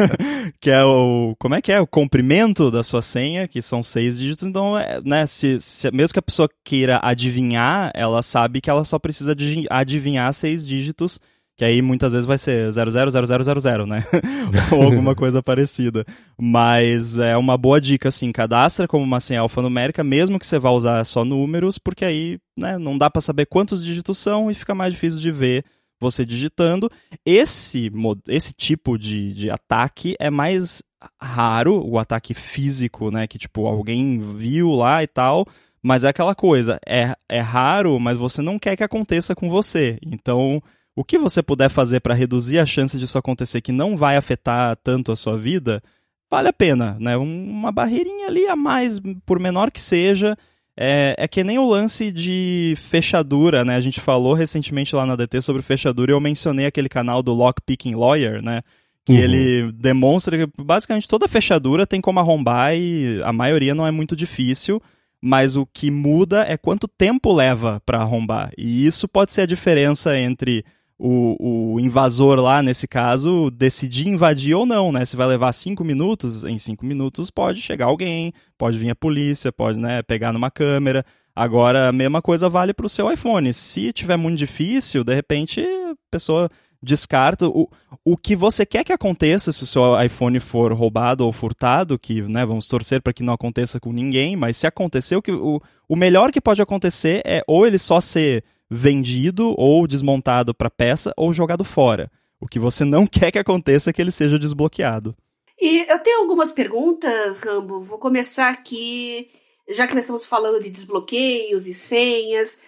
que é o. Como é que é? O comprimento da sua senha, que são seis dígitos. Então, é, né? Se, se, mesmo que a pessoa queira adivinhar, ela sabe que ela só precisa adivinhar seis dígitos que aí muitas vezes vai ser 000000, né? Ou alguma coisa parecida. Mas é uma boa dica, assim, cadastra como uma senha alfanumérica, mesmo que você vá usar só números, porque aí né, não dá para saber quantos dígitos são e fica mais difícil de ver você digitando. Esse, esse tipo de, de ataque é mais raro, o ataque físico, né? Que tipo, alguém viu lá e tal. Mas é aquela coisa, é, é raro, mas você não quer que aconteça com você. Então, o que você puder fazer para reduzir a chance disso acontecer que não vai afetar tanto a sua vida, vale a pena, né? Uma barreirinha ali a mais, por menor que seja, é, é, que nem o lance de fechadura, né? A gente falou recentemente lá na DT sobre fechadura e eu mencionei aquele canal do Lockpicking Lawyer, né? Que uhum. ele demonstra que basicamente toda fechadura tem como arrombar e a maioria não é muito difícil, mas o que muda é quanto tempo leva para arrombar. E isso pode ser a diferença entre o, o invasor lá, nesse caso, decidir invadir ou não, né? Se vai levar cinco minutos, em cinco minutos pode chegar alguém, pode vir a polícia, pode né, pegar numa câmera. Agora, a mesma coisa vale para o seu iPhone. Se tiver muito difícil, de repente a pessoa descarta. O, o que você quer que aconteça se o seu iPhone for roubado ou furtado, que né, vamos torcer para que não aconteça com ninguém, mas se acontecer, o, que, o, o melhor que pode acontecer é ou ele só ser vendido ou desmontado para peça ou jogado fora. O que você não quer que aconteça é que ele seja desbloqueado. E eu tenho algumas perguntas, Rambo. Vou começar aqui, já que nós estamos falando de desbloqueios e senhas.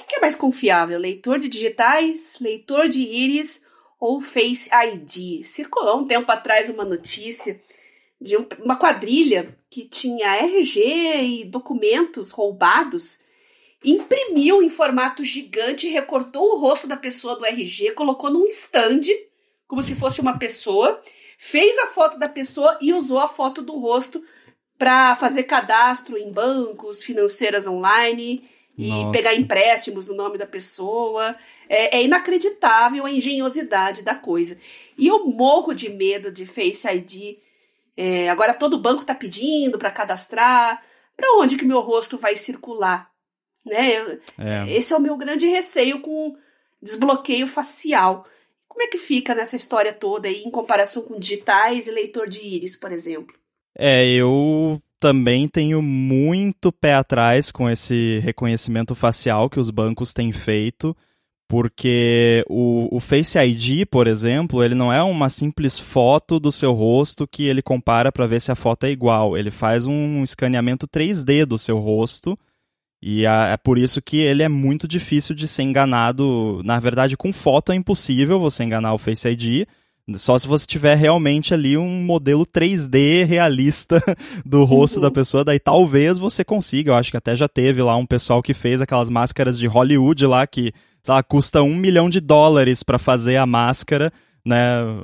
O que é mais confiável? Leitor de digitais, leitor de íris ou Face ID? Circulou um tempo atrás uma notícia de uma quadrilha que tinha RG e documentos roubados imprimiu em formato gigante, recortou o rosto da pessoa do RG, colocou num stand, como se fosse uma pessoa, fez a foto da pessoa e usou a foto do rosto para fazer cadastro em bancos, financeiras online e Nossa. pegar empréstimos no nome da pessoa. É, é, inacreditável a engenhosidade da coisa. E eu morro de medo de Face ID. É, agora todo banco está pedindo para cadastrar. Para onde que meu rosto vai circular? Né? É. Esse é o meu grande receio com desbloqueio facial. Como é que fica nessa história toda aí em comparação com digitais e leitor de íris, por exemplo? É, eu também tenho muito pé atrás com esse reconhecimento facial que os bancos têm feito, porque o, o, Face ID, por exemplo, ele não é uma simples foto do seu rosto que ele compara para ver se a foto é igual. Ele faz um escaneamento 3D do seu rosto e é por isso que ele é muito difícil de ser enganado. Na verdade, com foto é impossível você enganar o Face ID. Só se você tiver realmente ali um modelo 3D realista do rosto uhum. da pessoa, daí talvez você consiga. Eu acho que até já teve lá um pessoal que fez aquelas máscaras de Hollywood lá que, sei lá, custa um milhão de dólares para fazer a máscara, né?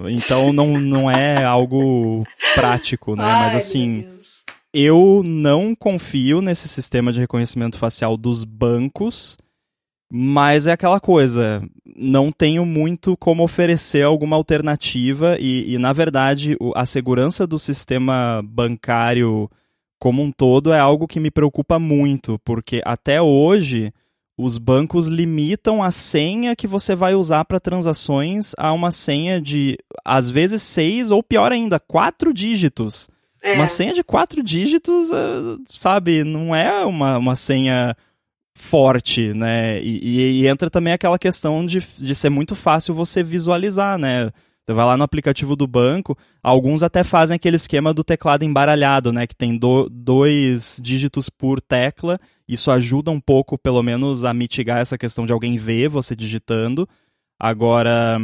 Então não, não é algo prático, né? Ai, Mas assim eu não confio nesse sistema de reconhecimento facial dos bancos, mas é aquela coisa, não tenho muito como oferecer alguma alternativa e, e na verdade, a segurança do sistema bancário como um todo é algo que me preocupa muito, porque até hoje os bancos limitam a senha que você vai usar para transações a uma senha de, às vezes, seis ou pior ainda, quatro dígitos. É. Uma senha de quatro dígitos, eh, sabe, não é uma, uma senha forte, né? E, e, entra também aquela questão de, de ser muito fácil você visualizar, né? Você vai lá no aplicativo do banco, alguns até fazem aquele esquema do teclado embaralhado, né? Que tem do, dois dígitos por tecla. Isso ajuda um pouco, pelo menos, a mitigar essa questão de alguém ver você digitando. Agora,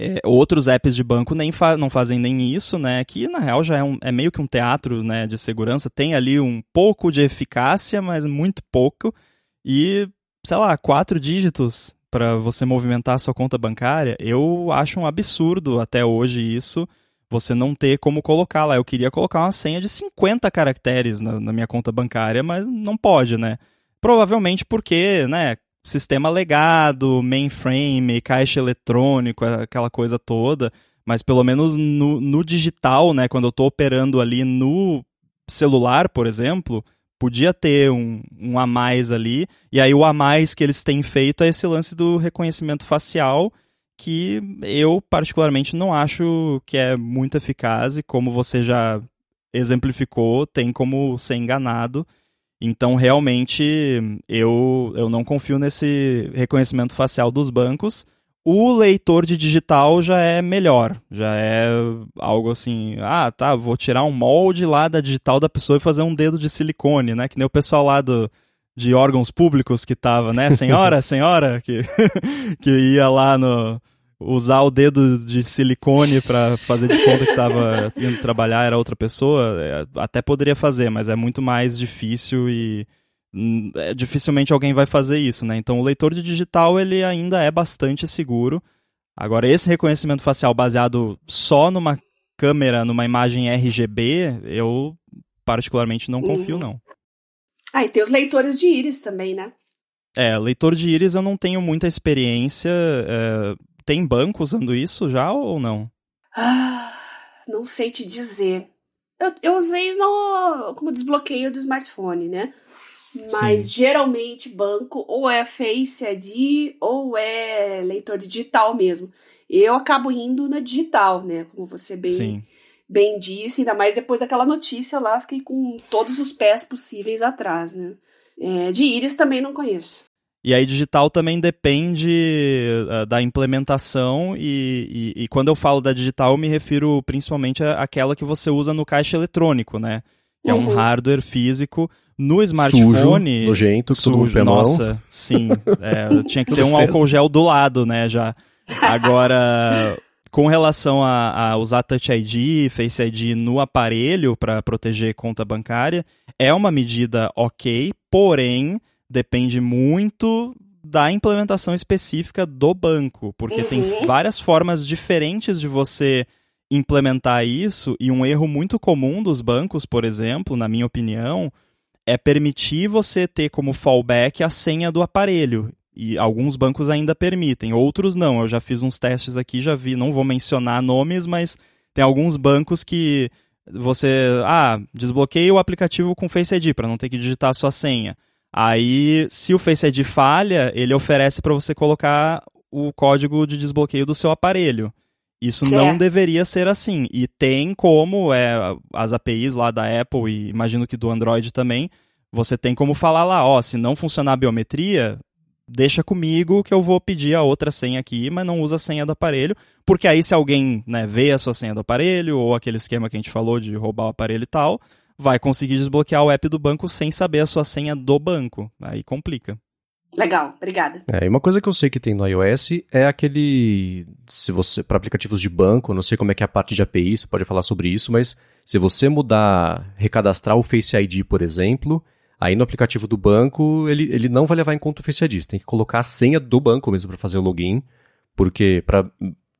é, outros apps de banco nem fa não fazem nem isso, né? Que na real já é, um, é meio que um teatro né, de segurança. Tem ali um pouco de eficácia, mas muito pouco. E sei lá, quatro dígitos para você movimentar a sua conta bancária, eu acho um absurdo até hoje isso, você não ter como colocar lá. Eu queria colocar uma senha de 50 caracteres na, na minha conta bancária, mas não pode, né? Provavelmente porque, né, sistema legado, mainframe, caixa eletrônico, aquela coisa toda, mas pelo menos no, no digital, né, quando eu estou operando ali no celular, por exemplo, podia ter um, um a mais ali. E aí o a mais que eles têm feito é esse lance do reconhecimento facial, que eu particularmente não acho que é muito eficaz e como você já exemplificou, tem como ser enganado. Então, realmente, eu, eu não confio nesse reconhecimento facial dos bancos. O leitor de digital já é melhor, já é algo assim, ah, tá, vou tirar um molde lá da digital da pessoa e fazer um dedo de silicone, né? Que nem o pessoal lá do, de órgãos públicos que tava, né? Senhora, senhora, que, que ia lá no, usar o dedo de silicone para fazer de conta que estava indo trabalhar era outra pessoa, é, até poderia fazer, mas é muito mais difícil e Hum, é, dificilmente alguém vai fazer isso, né? Então o leitor de digital ele ainda é bastante seguro. Agora esse reconhecimento facial baseado só numa câmera, numa imagem RGB, eu particularmente não confio uhum. não. Ah, e tem os leitores de íris também, né? É, leitor de íris eu não tenho muita experiência. É... Tem banco usando isso já ou não? Ah, não sei te dizer. Eu, eu usei no, como desbloqueio do smartphone, né? Mas Sim. geralmente banco ou é Face ID ou é leitor digital mesmo. Eu acabo indo na digital, né? Como você bem, bem disse, ainda mais depois daquela notícia lá, fiquei com todos os pés possíveis atrás, né? É, de íris também não conheço. E aí, digital também depende uh, da implementação, e, e, e, quando eu falo da digital, eu me refiro principalmente àquela que você usa no caixa eletrônico, né? Que uhum. é um uhum. hardware físico no smartphone. Sujo, nojento, sujo, Nossa, mão. sim. É, tinha que ter um álcool gel do lado, né, já. Agora, com relação a, a, usar Touch ID, Face ID no aparelho para proteger conta bancária, é uma medida ok, porém depende muito da implementação específica do banco, porque uhum. tem várias formas diferentes de você implementar isso e um erro muito comum dos bancos, por exemplo, na minha opinião, é permitir você ter como fallback a senha do aparelho. E alguns bancos ainda permitem, outros não. Eu já fiz uns testes aqui, já vi, não vou mencionar nomes, mas tem alguns bancos que você, ah, desbloqueia o aplicativo com Face ID para não ter que digitar a sua senha. Aí, se o Face ID falha, ele oferece para você colocar o código de desbloqueio do seu aparelho. Isso é. não deveria ser assim. E tem como é, as APIs lá da Apple e imagino que do Android também, você tem como falar lá, ó, se não funcionar a biometria, deixa comigo que eu vou pedir a outra senha aqui, mas não usa a senha do aparelho, porque aí se alguém né, vê a sua senha do aparelho, ou aquele esquema que a gente falou de roubar o aparelho e tal, vai conseguir desbloquear o app do banco sem saber a sua senha do banco. Aí complica. Legal, obrigada. É, e uma coisa que eu sei que tem no iOS é aquele. Se você. Para aplicativos de banco, não sei como é que é a parte de API, você pode falar sobre isso, mas se você mudar, recadastrar o Face ID, por exemplo, aí no aplicativo do banco, ele, ele não vai levar em conta o Face ID. Você tem que colocar a senha do banco mesmo para fazer o login, porque para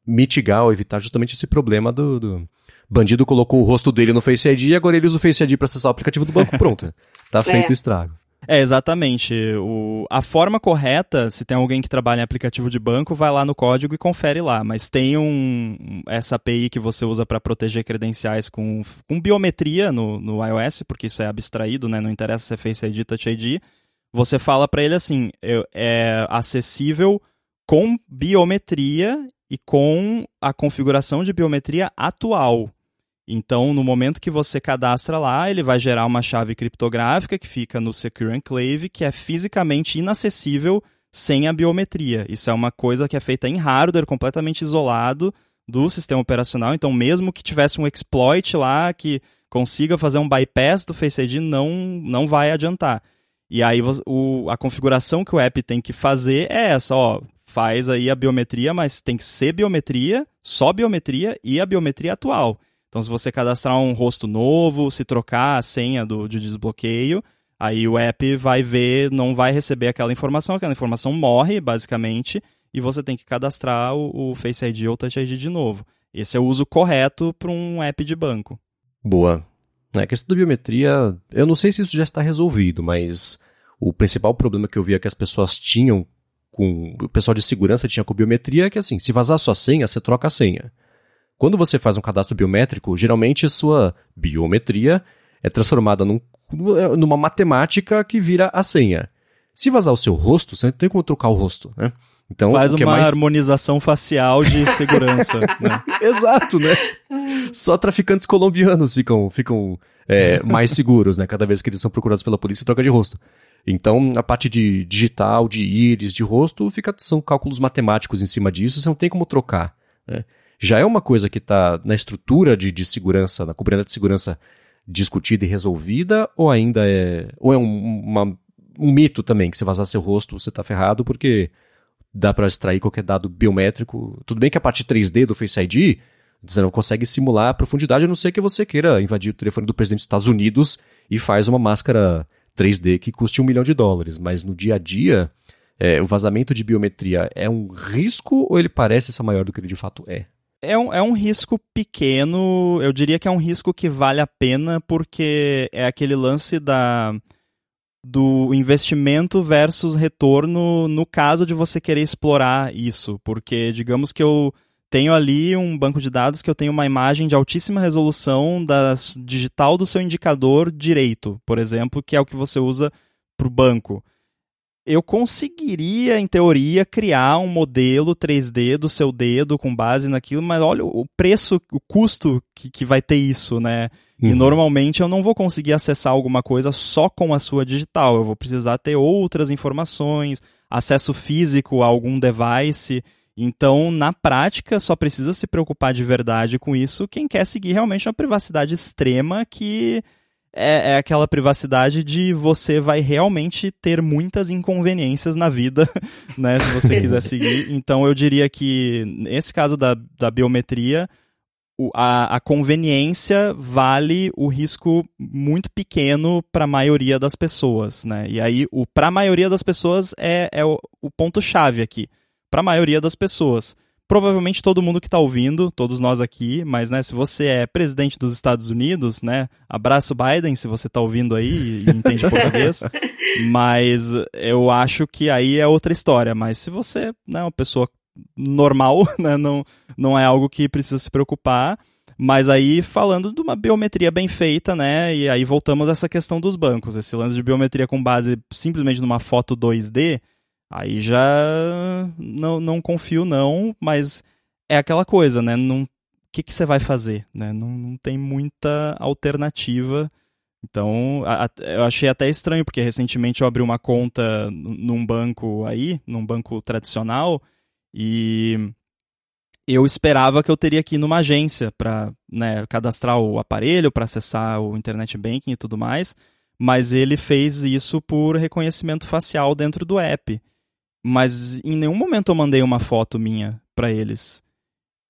mitigar ou evitar justamente esse problema do, do, bandido colocou o rosto dele no Face ID e agora ele usa o Face ID para acessar o aplicativo do banco, pronto. Tá feito é. o estrago. É, exatamente. O, a forma correta, se tem alguém que trabalha em aplicativo de banco, vai lá no código e confere lá. Mas tem um, essa API que você usa para proteger credenciais com, com biometria no, no iOS, porque isso é abstraído, né? Não interessa se é Face ID, Touch ID. Você fala para ele assim, é, é acessível com biometria e com a configuração de biometria atual. Então, no momento que você cadastra lá, ele vai gerar uma chave criptográfica que fica no Secure Enclave, que é fisicamente inacessível sem a biometria. Isso é uma coisa que é feita em hardware, completamente isolado do sistema operacional. Então, mesmo que tivesse um exploit lá que consiga fazer um bypass do Face ID, não, não vai adiantar. E aí o, a configuração que o app tem que fazer é essa, ó, faz aí a biometria, mas tem que ser biometria, só biometria e a biometria atual. Então, se você cadastrar um rosto novo, se trocar a senha do, de desbloqueio, Aí o app vai ver, não vai receber aquela informação, aquela informação morre, basicamente, e você tem que cadastrar o, o Face ID ou Touch ID de novo. Esse é o uso correto para um app de banco. Boa. A questão da biometria, eu não sei se isso já está resolvido, mas o principal problema que eu via que as pessoas tinham com. O pessoal de segurança tinha com biometria é que assim, se vazar sua senha, você troca a senha. Quando você faz um cadastro biométrico, geralmente sua biometria é transformada num, numa matemática que vira a senha. Se vazar o seu rosto, você não tem como trocar o rosto, né? Então, Faz uma mais... harmonização facial de segurança. né? Exato, né? Só traficantes colombianos ficam, ficam é, mais seguros, né? Cada vez que eles são procurados pela polícia, troca de rosto. Então, a parte de digital, de íris, de rosto, fica, são cálculos matemáticos em cima disso, você não tem como trocar. Né? Já é uma coisa que está na estrutura de, de segurança, na cobertura de segurança discutida e resolvida, ou ainda é. Ou é um, uma, um mito também, que se vazar seu rosto, você está ferrado, porque dá para extrair qualquer dado biométrico. Tudo bem que a parte 3D do Face ID você não consegue simular a profundidade, a não ser que você queira invadir o telefone do presidente dos Estados Unidos e faz uma máscara 3D que custe um milhão de dólares. Mas no dia a dia, é, o vazamento de biometria é um risco ou ele parece ser maior do que ele de fato é? É um, é um risco pequeno, eu diria que é um risco que vale a pena, porque é aquele lance da do investimento versus retorno no caso de você querer explorar isso, porque digamos que eu tenho ali um banco de dados que eu tenho uma imagem de altíssima resolução da digital do seu indicador direito, por exemplo, que é o que você usa para o banco. Eu conseguiria, em teoria, criar um modelo 3D do seu dedo com base naquilo, mas olha o preço, o custo que, que vai ter isso, né? Uhum. E normalmente eu não vou conseguir acessar alguma coisa só com a sua digital. Eu vou precisar ter outras informações, acesso físico a algum device. Então, na prática, só precisa se preocupar de verdade com isso quem quer seguir realmente uma privacidade extrema que é, é, aquela privacidade de você vai realmente ter muitas inconveniências na vida, né? Se você quiser seguir. Então, eu diria que, nesse caso da, da biometria, a, a conveniência vale o risco muito pequeno para a maioria das pessoas, né? E aí, para a maioria das pessoas é, é o, o ponto-chave aqui. Para a maioria das pessoas. Provavelmente todo mundo que está ouvindo, todos nós aqui, mas né, se você é presidente dos Estados Unidos, né, abraço Biden, se você está ouvindo aí e entende português. Mas eu acho que aí é outra história. Mas se você né, é uma pessoa normal, né? Não, não é algo que precisa se preocupar. Mas aí, falando de uma biometria bem feita, né? E aí voltamos a essa questão dos bancos. Esse lance de biometria com base simplesmente numa foto 2D, aí já não, não confio, não, mas é aquela coisa, né? Não, o que, que você vai fazer? Né? Não, não tem muita alternativa. Então, a, a, eu achei até estranho, porque recentemente eu abri uma conta num banco aí, num banco tradicional, e eu esperava que eu teria que ir numa agência para né, cadastrar o aparelho, para acessar o internet banking e tudo mais, mas ele fez isso por reconhecimento facial dentro do app. Mas em nenhum momento eu mandei uma foto minha para eles.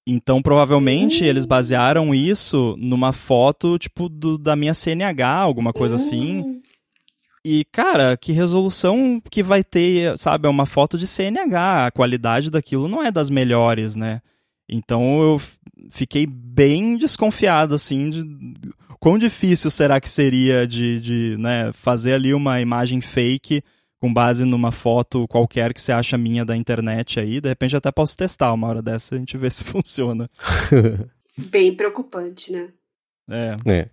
Então, provavelmente, eles basearam isso numa foto, tipo, do, da minha CNH, alguma coisa assim. Hum. E, cara, que resolução que vai ter, sabe? É uma foto de CNH. A qualidade daquilo não é das melhores, né? Então eu fiquei bem desconfiado, assim, de quão difícil será que seria de, de né, fazer ali uma imagem fake com base numa foto qualquer que você acha minha da internet aí. De repente até posso testar uma hora dessa e a gente vê se funciona. bem preocupante, né? É. é.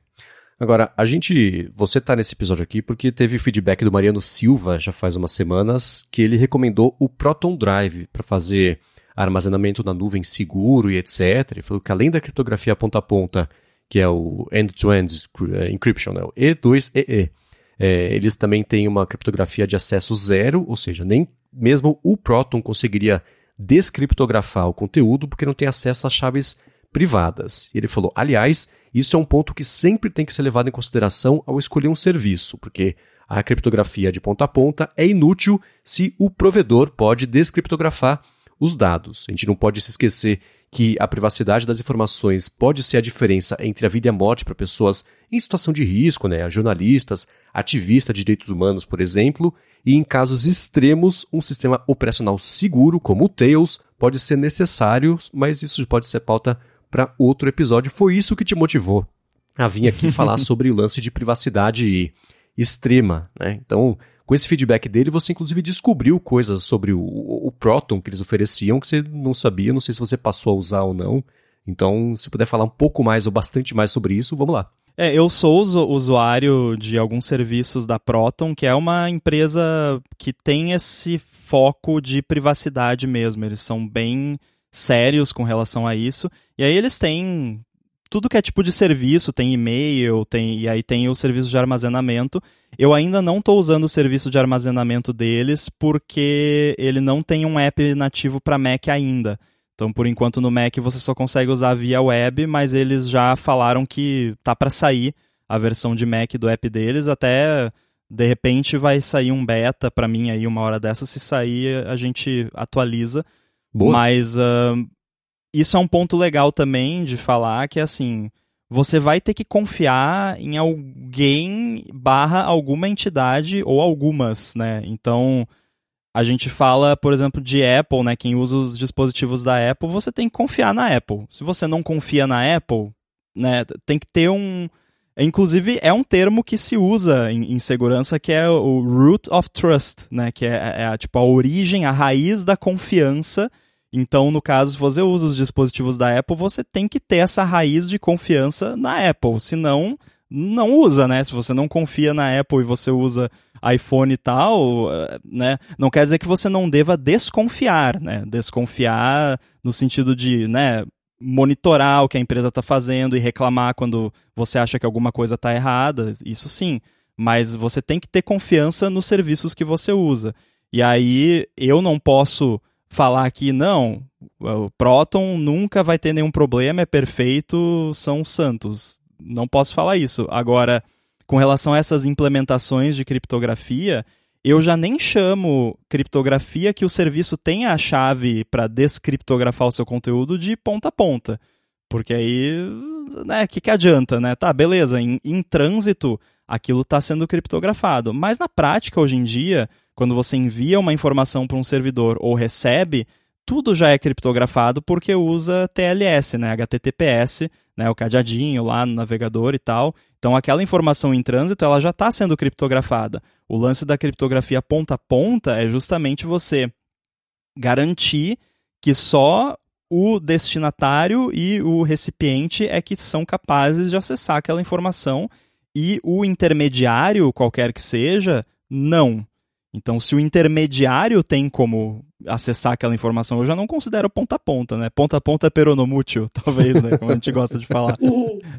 Agora, a gente. Você tá nesse episódio aqui porque teve feedback do Mariano Silva já faz umas semanas que ele recomendou o Proton Drive para fazer armazenamento na nuvem seguro e etc. Ele falou que além da criptografia ponta a ponta, que é o end-to-end -end encryption, né, o E2EE, é, eles também têm uma criptografia de acesso zero, ou seja, nem mesmo o Proton conseguiria descriptografar o conteúdo porque não tem acesso às chaves privadas. E ele falou, aliás, isso é um ponto que sempre tem que ser levado em consideração ao escolher um serviço, porque a criptografia de ponta a ponta é inútil se o provedor pode descriptografar os dados. A gente não pode se esquecer que a privacidade das informações pode ser a diferença entre a vida e a morte para pessoas em situação de risco, né, jornalistas, ativistas de direitos humanos, por exemplo, e em casos extremos, um sistema operacional seguro, como o Tails, pode ser necessário, mas isso pode ser pauta para outro episódio. Foi isso que te motivou a vir aqui falar sobre o lance de privacidade extrema, né? Então, com esse feedback dele, você inclusive descobriu coisas sobre o, o, Proton que eles ofereciam que você não sabia, não sei se você passou a usar ou não. Então, se puder falar um pouco mais ou bastante mais sobre isso, vamos lá. É, eu sou usuário de alguns serviços da Proton, que é uma empresa que tem esse foco de privacidade mesmo. Eles são bem sérios com relação a isso. E aí eles têm tudo que é tipo de serviço, tem e-mail, tem e aí tem o serviço de armazenamento. Eu ainda não estou usando o serviço de armazenamento deles porque ele não tem um app nativo para Mac ainda. Então, por enquanto no Mac você só consegue usar via web, mas eles já falaram que tá para sair a versão de Mac do app deles, até de repente vai sair um beta para mim aí uma hora dessa, se sair a gente atualiza. Boa. Mas uh, isso é um ponto legal também de falar que assim você vai ter que confiar em alguém barra alguma entidade ou algumas, né? Então a gente fala, por exemplo, de Apple, né? Quem usa os dispositivos da Apple, você tem que confiar na Apple. Se você não confia na Apple, né? Tem que ter um Inclusive, é um termo que se usa em, em, segurança que é o root of trust, né? Que é, é, é, tipo a origem, a raiz da confiança então, no caso, se você usa os dispositivos da Apple, você tem que ter essa raiz de confiança na Apple. Senão, não usa, né? Se você não confia na Apple e você usa iPhone e tal, eh, né? Não quer dizer que você não deva desconfiar, né? Desconfiar no sentido de, né? Monitorar o que a empresa está fazendo e reclamar quando você acha que alguma coisa está errada, isso sim. Mas você tem que ter confiança nos serviços que você usa. E aí eu não posso falar que não, o Proton nunca vai ter nenhum problema, é perfeito, são santos. Não posso falar isso. Agora, com relação a essas implementações de criptografia, eu já nem chamo criptografia que o serviço tenha a chave para descriptografar o seu conteúdo de ponta a ponta. Porque aí, né, o que, que adianta, né? Tá, beleza, em, em trânsito aquilo está sendo criptografado. Mas na prática, hoje em dia, quando você envia uma informação para um servidor ou recebe, tudo já é criptografado porque usa TLS, né, HTTPS, né, o cadeadinho lá no navegador e tal. Então aquela informação em trânsito ela já está sendo criptografada. O lance da criptografia ponta a ponta é justamente você garantir que só o destinatário e o recipiente é que são capazes de acessar aquela informação e o intermediário, qualquer que seja, não. Então, se o intermediário tem como acessar aquela informação, eu já não considero ponta a ponta, né? Ponta a ponta é peronomútil, talvez, né? Como a gente gosta de falar.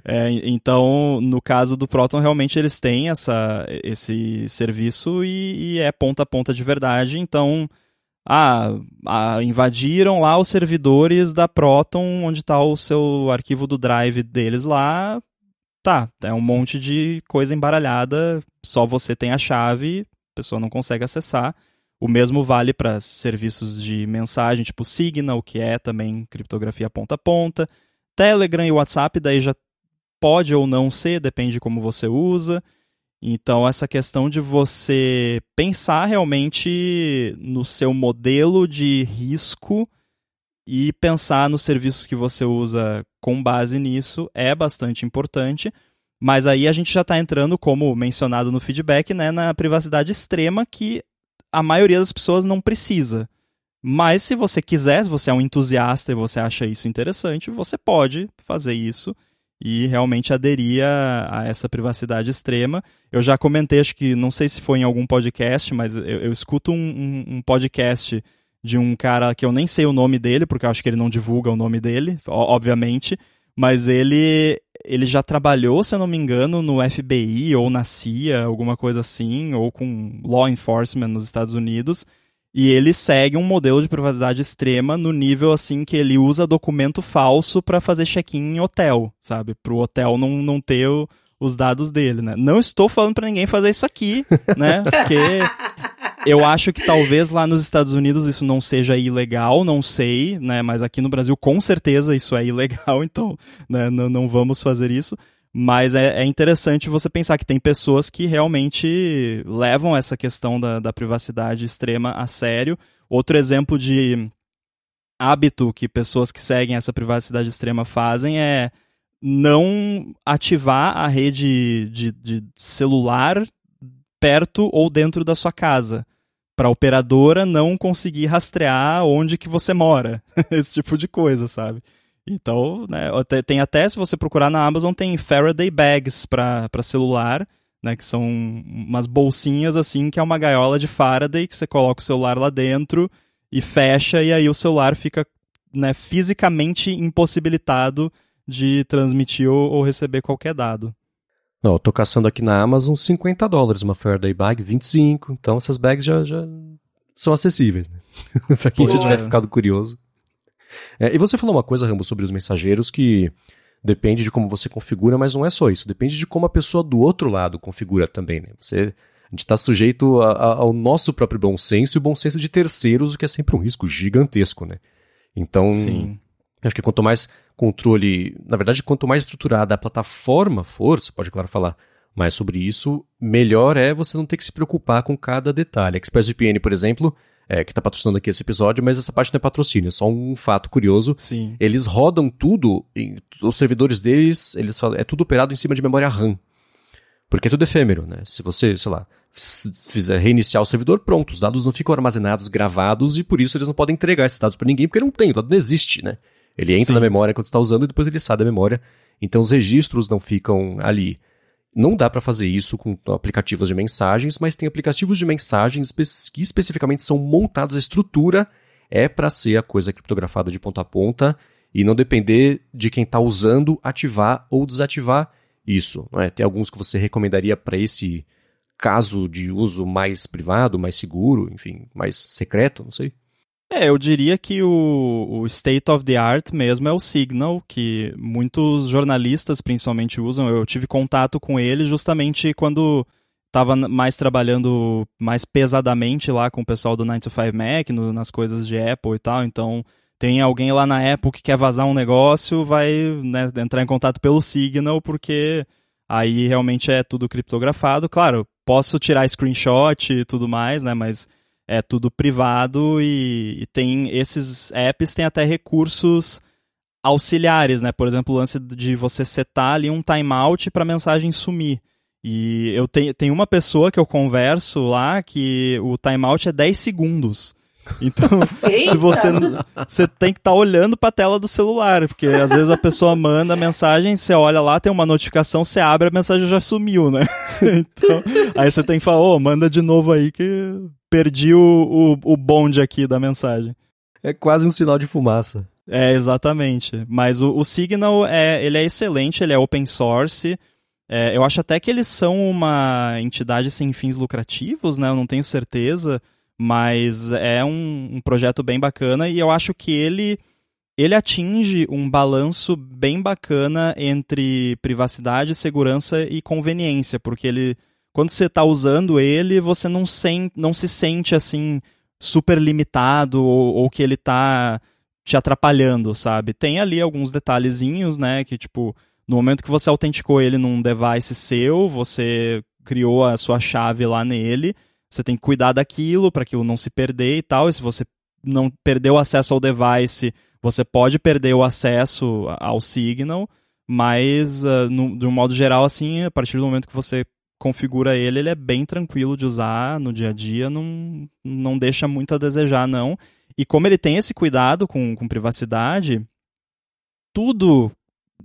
É, então, no caso do Proton, realmente eles têm essa, esse serviço e, e é ponta a ponta de verdade. Então, ah, ah, invadiram lá os servidores da Proton, onde está o seu arquivo do drive deles lá. Tá, é um monte de coisa embaralhada, só você tem a chave, pessoa não consegue acessar. O mesmo vale para serviços de mensagem, tipo Signal, que é também criptografia ponta a ponta. Telegram e WhatsApp, daí já pode ou não ser, depende de como você usa. Então, essa questão de você pensar realmente no seu modelo de risco e pensar nos serviços que você usa com base nisso é bastante importante. Mas aí a gente já está entrando, como mencionado no feedback, né, na privacidade extrema que a maioria das pessoas não precisa. Mas se você quiser, se você é um entusiasta e você acha isso interessante, você pode fazer isso e realmente aderir a, essa privacidade extrema. Eu já comentei, acho que não sei se foi em algum podcast, mas eu, eu escuto um, um, um, podcast de um cara que eu nem sei o nome dele, porque eu acho que ele não divulga o nome dele, obviamente, mas ele ele já trabalhou, se eu não me engano, no FBI ou na CIA, alguma coisa assim, ou com law enforcement nos Estados Unidos. E ele segue um modelo de privacidade extrema no nível assim que ele usa documento falso para fazer check-in em hotel, sabe? Para o hotel não, não ter o, os dados dele, né? Não estou falando para ninguém fazer isso aqui, né? Porque eu acho que talvez lá nos Estados Unidos isso não seja ilegal, não sei, né? Mas aqui no Brasil com certeza isso é ilegal, então né, não, não vamos fazer isso. Mas é, é, interessante você pensar que tem pessoas que realmente levam essa questão da, da privacidade extrema a sério. Outro exemplo de hábito que pessoas que seguem essa privacidade extrema fazem é não ativar a rede de, de celular perto ou dentro da sua casa para a operadora não conseguir rastrear onde que você mora, esse tipo de coisa, sabe? Então, né, tem até, se você procurar na Amazon, tem Faraday Bags para celular, né, que são umas bolsinhas assim, que é uma gaiola de Faraday, que você coloca o celular lá dentro e fecha, e aí o celular fica né, fisicamente impossibilitado de transmitir ou, ou receber qualquer dado. Não, eu tô caçando aqui na Amazon 50 dólares uma Faraday Bag, 25. Então essas bags já, já são acessíveis, né? pra quem já tiver ficado curioso. É, e você falou uma coisa, Rambo, sobre os mensageiros que depende de como você configura, mas não é só isso. Depende de como a pessoa do outro lado configura também, né? Você, a gente está sujeito a, a, ao nosso próprio bom senso e o bom senso de terceiros, o que é sempre um risco gigantesco, né? Então, Sim. acho que quanto mais controle, na verdade, quanto mais estruturada a plataforma for, você pode, claro, falar mais sobre isso, melhor é você não ter que se preocupar com cada detalhe. ExpressVPN, por exemplo, é, que está patrocinando aqui esse episódio, mas essa parte não é patrocínio, é só um fato curioso. Sim. Eles rodam tudo, os servidores deles, eles falam, é tudo operado em cima de memória RAM. Porque é tudo efêmero, né? Se você, sei lá, fizer reiniciar o servidor, pronto, os dados não ficam armazenados, gravados, e por isso eles não podem entregar esses dados para ninguém, porque não tem, o dado não existe, né? Ele entra Sim. na memória quando está usando e depois ele sai da memória. Então os registros não ficam ali. Não dá para fazer isso com aplicativos de mensagens, mas tem aplicativos de mensagens que especificamente são montados, a estrutura é para ser a coisa criptografada de ponta a ponta e não depender de quem está usando ativar ou desativar isso. Não é? Tem alguns que você recomendaria para esse caso de uso mais privado, mais seguro, enfim, mais secreto, não sei. É, eu diria que o, o, state of the art mesmo é o Signal, que muitos jornalistas principalmente usam. Eu tive contato com ele justamente quando estava mais trabalhando mais pesadamente lá com o pessoal do 9 to 5 Mac, no, nas coisas de Apple e tal. Então, tem alguém lá na Apple que quer vazar um negócio, vai né, entrar em contato pelo Signal, porque aí realmente é tudo criptografado. Claro, posso tirar screenshot e tudo mais, né? Mas é tudo privado e, e, tem esses apps têm até recursos auxiliares, né? Por exemplo, o lance de você setar ali um timeout para a mensagem sumir. E eu tenho, tenho uma pessoa que eu converso lá que o timeout é 10 segundos. Então, se você você tem que estar tá olhando para a tela do celular, porque às vezes a pessoa manda mensagem, você olha lá, tem uma notificação, você abre, a mensagem já sumiu, né? Então, aí você tem que falar, ô, oh, manda de novo aí que perdi o, o, o bonde aqui da mensagem. É quase um sinal de fumaça. É, exatamente. Mas o, o Signal, é, ele é excelente, ele é open source. É, eu acho até que eles são uma entidade sem fins lucrativos, né? Eu não tenho certeza, mas é um, um projeto bem bacana e eu acho que ele ele atinge um balanço bem bacana entre privacidade, segurança e conveniência, porque ele quando você está usando ele, você não, sen não se sente assim super limitado ou, ou que ele está te atrapalhando, sabe? Tem ali alguns detalhezinhos, né, que tipo, no momento que você autenticou ele num device seu, você criou a sua chave lá nele, você tem que cuidar daquilo para aquilo não se perder e tal, e se você não perdeu acesso ao device, você pode perder o acesso ao Signal, mas uh, no, de um modo geral, assim, a partir do momento que você configura ele, ele é bem tranquilo de usar no dia a dia, não, não deixa muito a desejar, não. E como ele tem esse cuidado com, com privacidade, tudo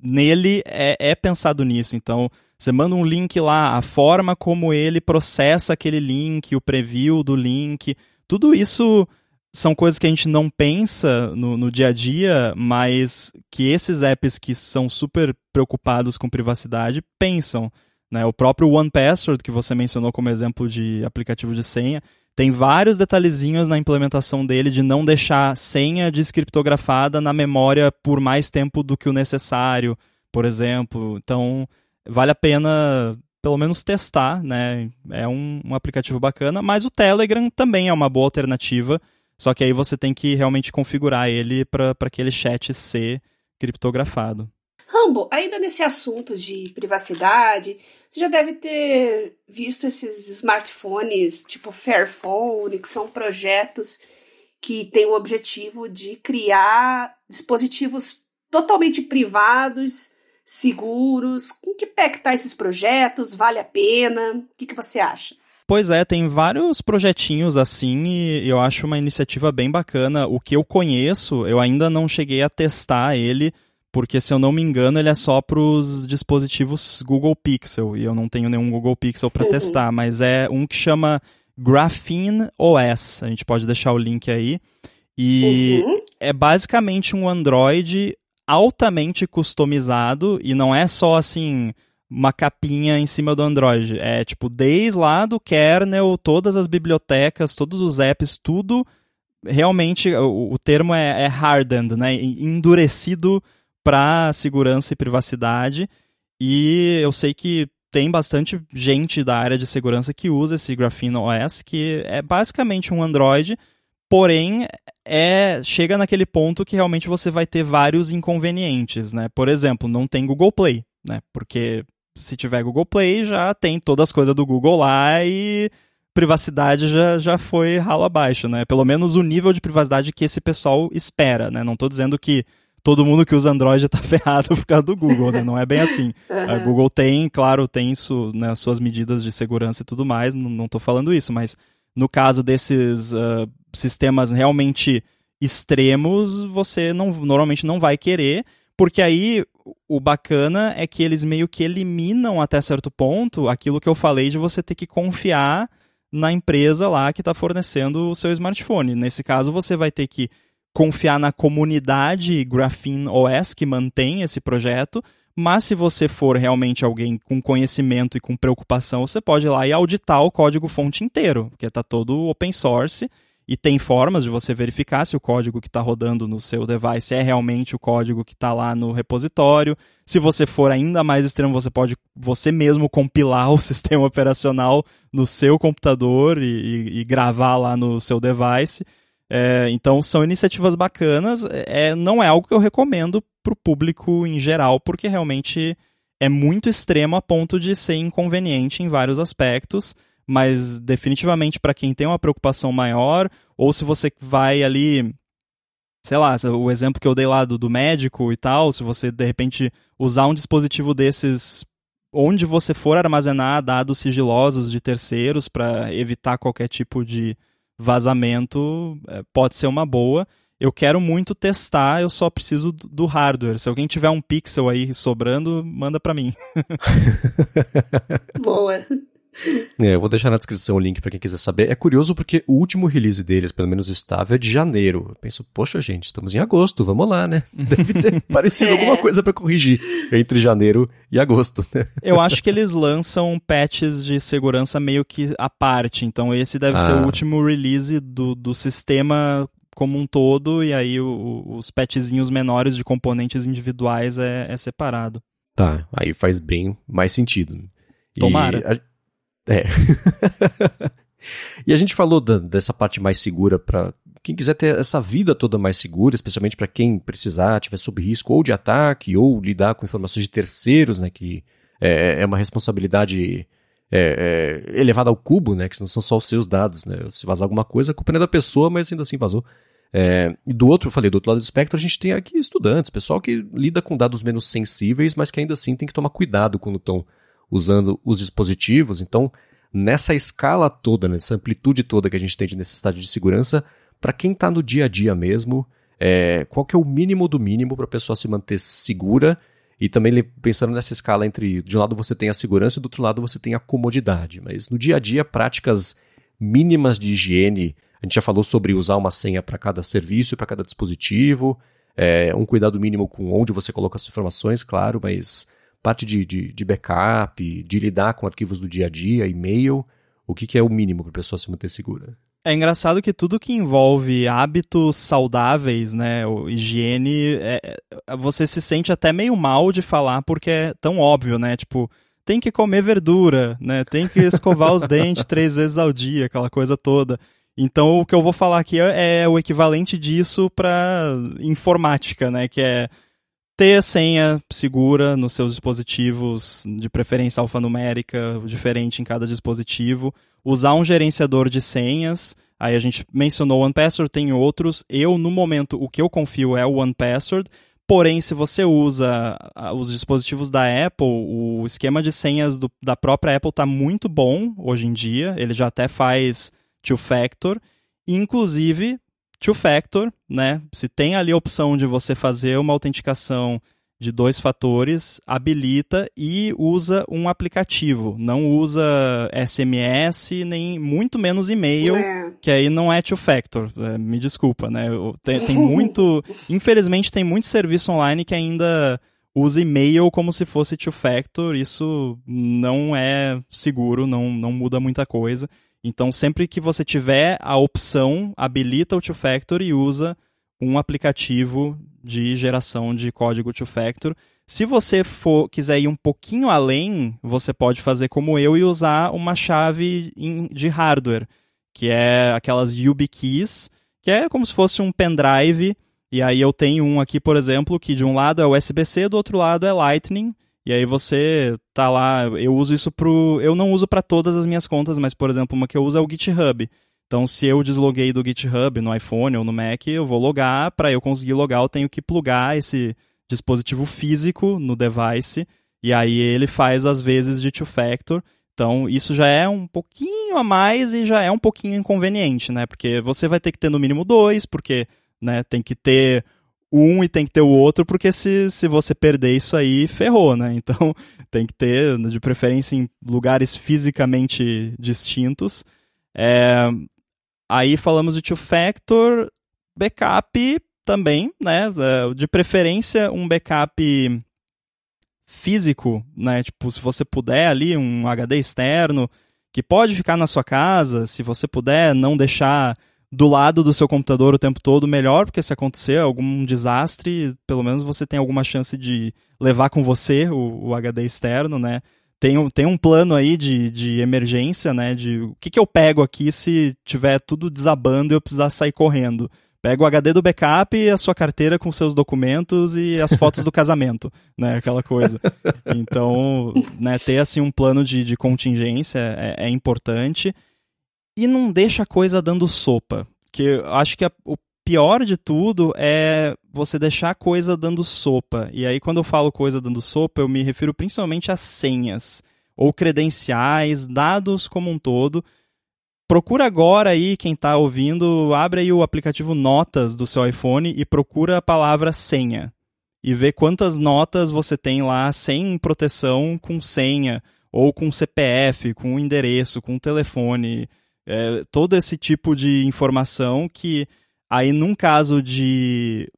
nele é, é pensado nisso. Então, você manda um link lá, a forma como ele processa aquele link, o preview do link, tudo isso são coisas que a gente não pensa no, no dia a dia, mas que esses apps que são super preocupados com privacidade pensam. Né? O próprio One Password, que você mencionou como exemplo de aplicativo de senha, tem vários detalhezinhos na implementação dele de não deixar senha descriptografada na memória por mais tempo do que o necessário, por exemplo. Então, vale a pena pelo menos testar, né? É um, um aplicativo bacana, mas o Telegram também é uma boa alternativa, só que aí você tem que realmente configurar ele para aquele chat ser criptografado. Rambo, ainda nesse assunto de privacidade, você já deve ter visto esses smartphones tipo Fairphone, que são projetos que têm o objetivo de criar dispositivos totalmente privados, seguros. Em que pé que tá esses projetos? Vale a pena? O que, que você acha? Pois é, tem vários projetinhos assim e eu acho uma iniciativa bem bacana. O que eu conheço, eu ainda não cheguei a testar ele, porque se eu não me engano, ele é só para os dispositivos Google Pixel e eu não tenho nenhum Google Pixel para uhum. testar, mas é um que chama Graphene OS. A gente pode deixar o link aí. E uhum. é basicamente um Android altamente customizado e não é só assim uma capinha em cima do Android. É tipo, desde lá do kernel, todas as bibliotecas, todos os apps, tudo realmente, o, o termo é, é, hardened, né? Endurecido para segurança e privacidade. E eu sei que tem bastante gente da área de segurança que usa esse Graphene OS, que é basicamente um Android, porém é chega naquele ponto que realmente você vai ter vários inconvenientes, né? Por exemplo, não tem Google Play, né? Porque se tiver Google Play, já tem todas as coisas do Google lá e privacidade já, já foi ralo abaixo, né? Pelo menos o nível de privacidade que esse pessoal espera, né? Não estou dizendo que todo mundo que usa Android está ferrado por causa do Google, né? Não é bem assim. Uhum. A Google tem, claro, tem isso, né, suas medidas de segurança e tudo mais, não estou falando isso, mas no caso desses uh, sistemas realmente extremos, você não, normalmente não vai querer, porque aí o bacana é que eles meio que eliminam até certo ponto aquilo que eu falei de você ter que confiar na empresa lá que está fornecendo o seu smartphone. Nesse caso, você vai ter que confiar na comunidade Graphene OS que mantém esse projeto, mas se você for realmente alguém com conhecimento e com preocupação, você pode ir lá e auditar o código fonte inteiro, porque está todo open source e tem formas de você verificar se o código que está rodando no seu device é realmente o código que está lá no repositório. Se você for ainda mais extremo, você pode você mesmo compilar o sistema operacional no seu computador e, e, e gravar lá no seu device. É, então são iniciativas bacanas. É, não é algo que eu recomendo para o público em geral, porque realmente é muito extremo a ponto de ser inconveniente em vários aspectos mas definitivamente para quem tem uma preocupação maior, ou se você vai ali, sei lá, o exemplo que eu dei lá do, do médico e tal, se você de repente usar um dispositivo desses onde você for armazenar dados sigilosos de terceiros para evitar qualquer tipo de vazamento, é, pode ser uma boa. Eu quero muito testar, eu só preciso do hardware. Se alguém tiver um pixel aí sobrando, manda para mim. boa. É, eu vou deixar na descrição o link para quem quiser saber. É curioso porque o último release deles, pelo menos estável, é de janeiro. Eu penso, poxa, gente, estamos em agosto, vamos lá, né? Deve ter parecido é. alguma coisa para corrigir entre janeiro e agosto, né? Eu acho que eles lançam patches de segurança meio que à parte. Então, esse deve ah. ser o ah. último release do, do sistema como um todo, e aí o, os patchzinhos menores de componentes individuais é, é separado. Tá, aí faz bem mais sentido. Tomara. E a é. e a gente falou da, dessa parte mais segura para quem quiser ter essa vida toda mais segura, especialmente para quem precisar, tiver sob risco ou de ataque ou lidar com informações de terceiros, né, que é, é uma responsabilidade é, é, elevada ao cubo, né, que não são só os seus dados, né, se vazar alguma coisa, a culpa não é da pessoa, mas ainda assim vazou. É, e do outro, eu falei, do outro lado do espectro, a gente tem aqui estudantes, pessoal que lida com dados menos sensíveis, mas que ainda assim tem que tomar cuidado quando estão usando os dispositivos. Então, nessa escala toda, nessa amplitude toda que a gente tem de necessidade de segurança, para quem está no dia a dia mesmo, é, qual que é o mínimo do mínimo para a pessoa se manter segura e também pensando nessa escala entre, de um lado você tem a segurança e do outro lado você tem a comodidade. Mas no dia a dia, práticas mínimas de higiene, a gente já falou sobre usar uma senha para cada serviço para cada dispositivo, é, um cuidado mínimo com onde você coloca as informações, claro, mas parte de, de, de backup, de lidar com arquivos do dia a dia, e-mail, o que, que é o mínimo para a pessoa se manter segura? É engraçado que tudo que envolve hábitos saudáveis, né, higiene, é, é, você se sente até meio mal de falar porque é tão óbvio, né? Tipo, tem que comer verdura, né? Tem que escovar os dentes três vezes ao dia, aquela coisa toda. Então, o que eu vou falar aqui é, é o equivalente disso para informática, né? Que é ter senha segura nos seus dispositivos, de preferência alfanumérica, diferente em cada dispositivo, usar um gerenciador de senhas. Aí a gente mencionou o OnePassword, tem outros. Eu, no momento, o que eu confio é o OnePassword. Porém, se você usa os dispositivos da Apple, o esquema de senhas do, da própria Apple está muito bom hoje em dia. Ele já até faz two-factor. Inclusive, two-factor, né? Se tem ali a opção de você fazer uma autenticação de dois fatores, habilita e usa um aplicativo. Não usa SMS, nem muito menos e-mail, é. que aí não é two-factor. É, me desculpa, né? Tem, tem muito. infelizmente, tem muito serviço online que ainda usa e-mail como se fosse two-factor. Isso não é seguro, não, não muda muita coisa. Então, sempre que você tiver a opção, habilita o two-factor e usa um aplicativo de geração de código two-factor. Se você for, quiser ir um pouquinho além, você pode fazer como eu e usar uma chave de hardware, que é aquelas YubiKeys, que é como se fosse um pendrive. E aí eu tenho um aqui, por exemplo, que de um lado é USB-C, do outro lado é Lightning. E aí você tá lá, eu uso isso pro. Eu não uso para todas as minhas contas, mas, por exemplo, uma que eu uso é o GitHub. Então, se eu desloguei do GitHub no iPhone ou no Mac, eu vou logar. Para eu conseguir logar, eu tenho que plugar esse dispositivo físico no device. E aí ele faz as vezes de two-factor. Então, isso já é um pouquinho a mais e já é um pouquinho inconveniente, né? Porque você vai ter que ter no mínimo dois, porque né, tem que ter um e tem que ter o outro, porque se, se você perder isso aí, ferrou, né? Então tem que ter, de preferência, em lugares fisicamente distintos. É, aí falamos de two-factor, backup também, né? É, de preferência, um backup físico, né? Tipo, se você puder ali, um HD externo, que pode ficar na sua casa, se você puder não deixar do lado do seu computador o tempo todo, melhor, porque se acontecer algum desastre, pelo menos você tem alguma chance de levar com você o, o HD externo, né? Tem, tem um plano aí de, de emergência, né? De o que, que eu pego aqui se tiver tudo desabando e eu precisar sair correndo. Pega o HD do backup e a sua carteira com seus documentos e as fotos do casamento, né? Aquela coisa. Então, né, ter assim um plano de, de contingência é, é importante e não deixa a coisa dando sopa. Que eu acho que a, o pior de tudo é você deixar a coisa dando sopa. E aí, quando eu falo coisa dando sopa, eu me refiro principalmente a senhas ou credenciais, dados como um todo. Procura agora aí, quem está ouvindo, abre aí o aplicativo Notas do seu iPhone e procura a palavra senha. E vê quantas notas você tem lá sem proteção com senha, ou com CPF, com endereço, com telefone é, todo esse tipo de informação que aí num caso de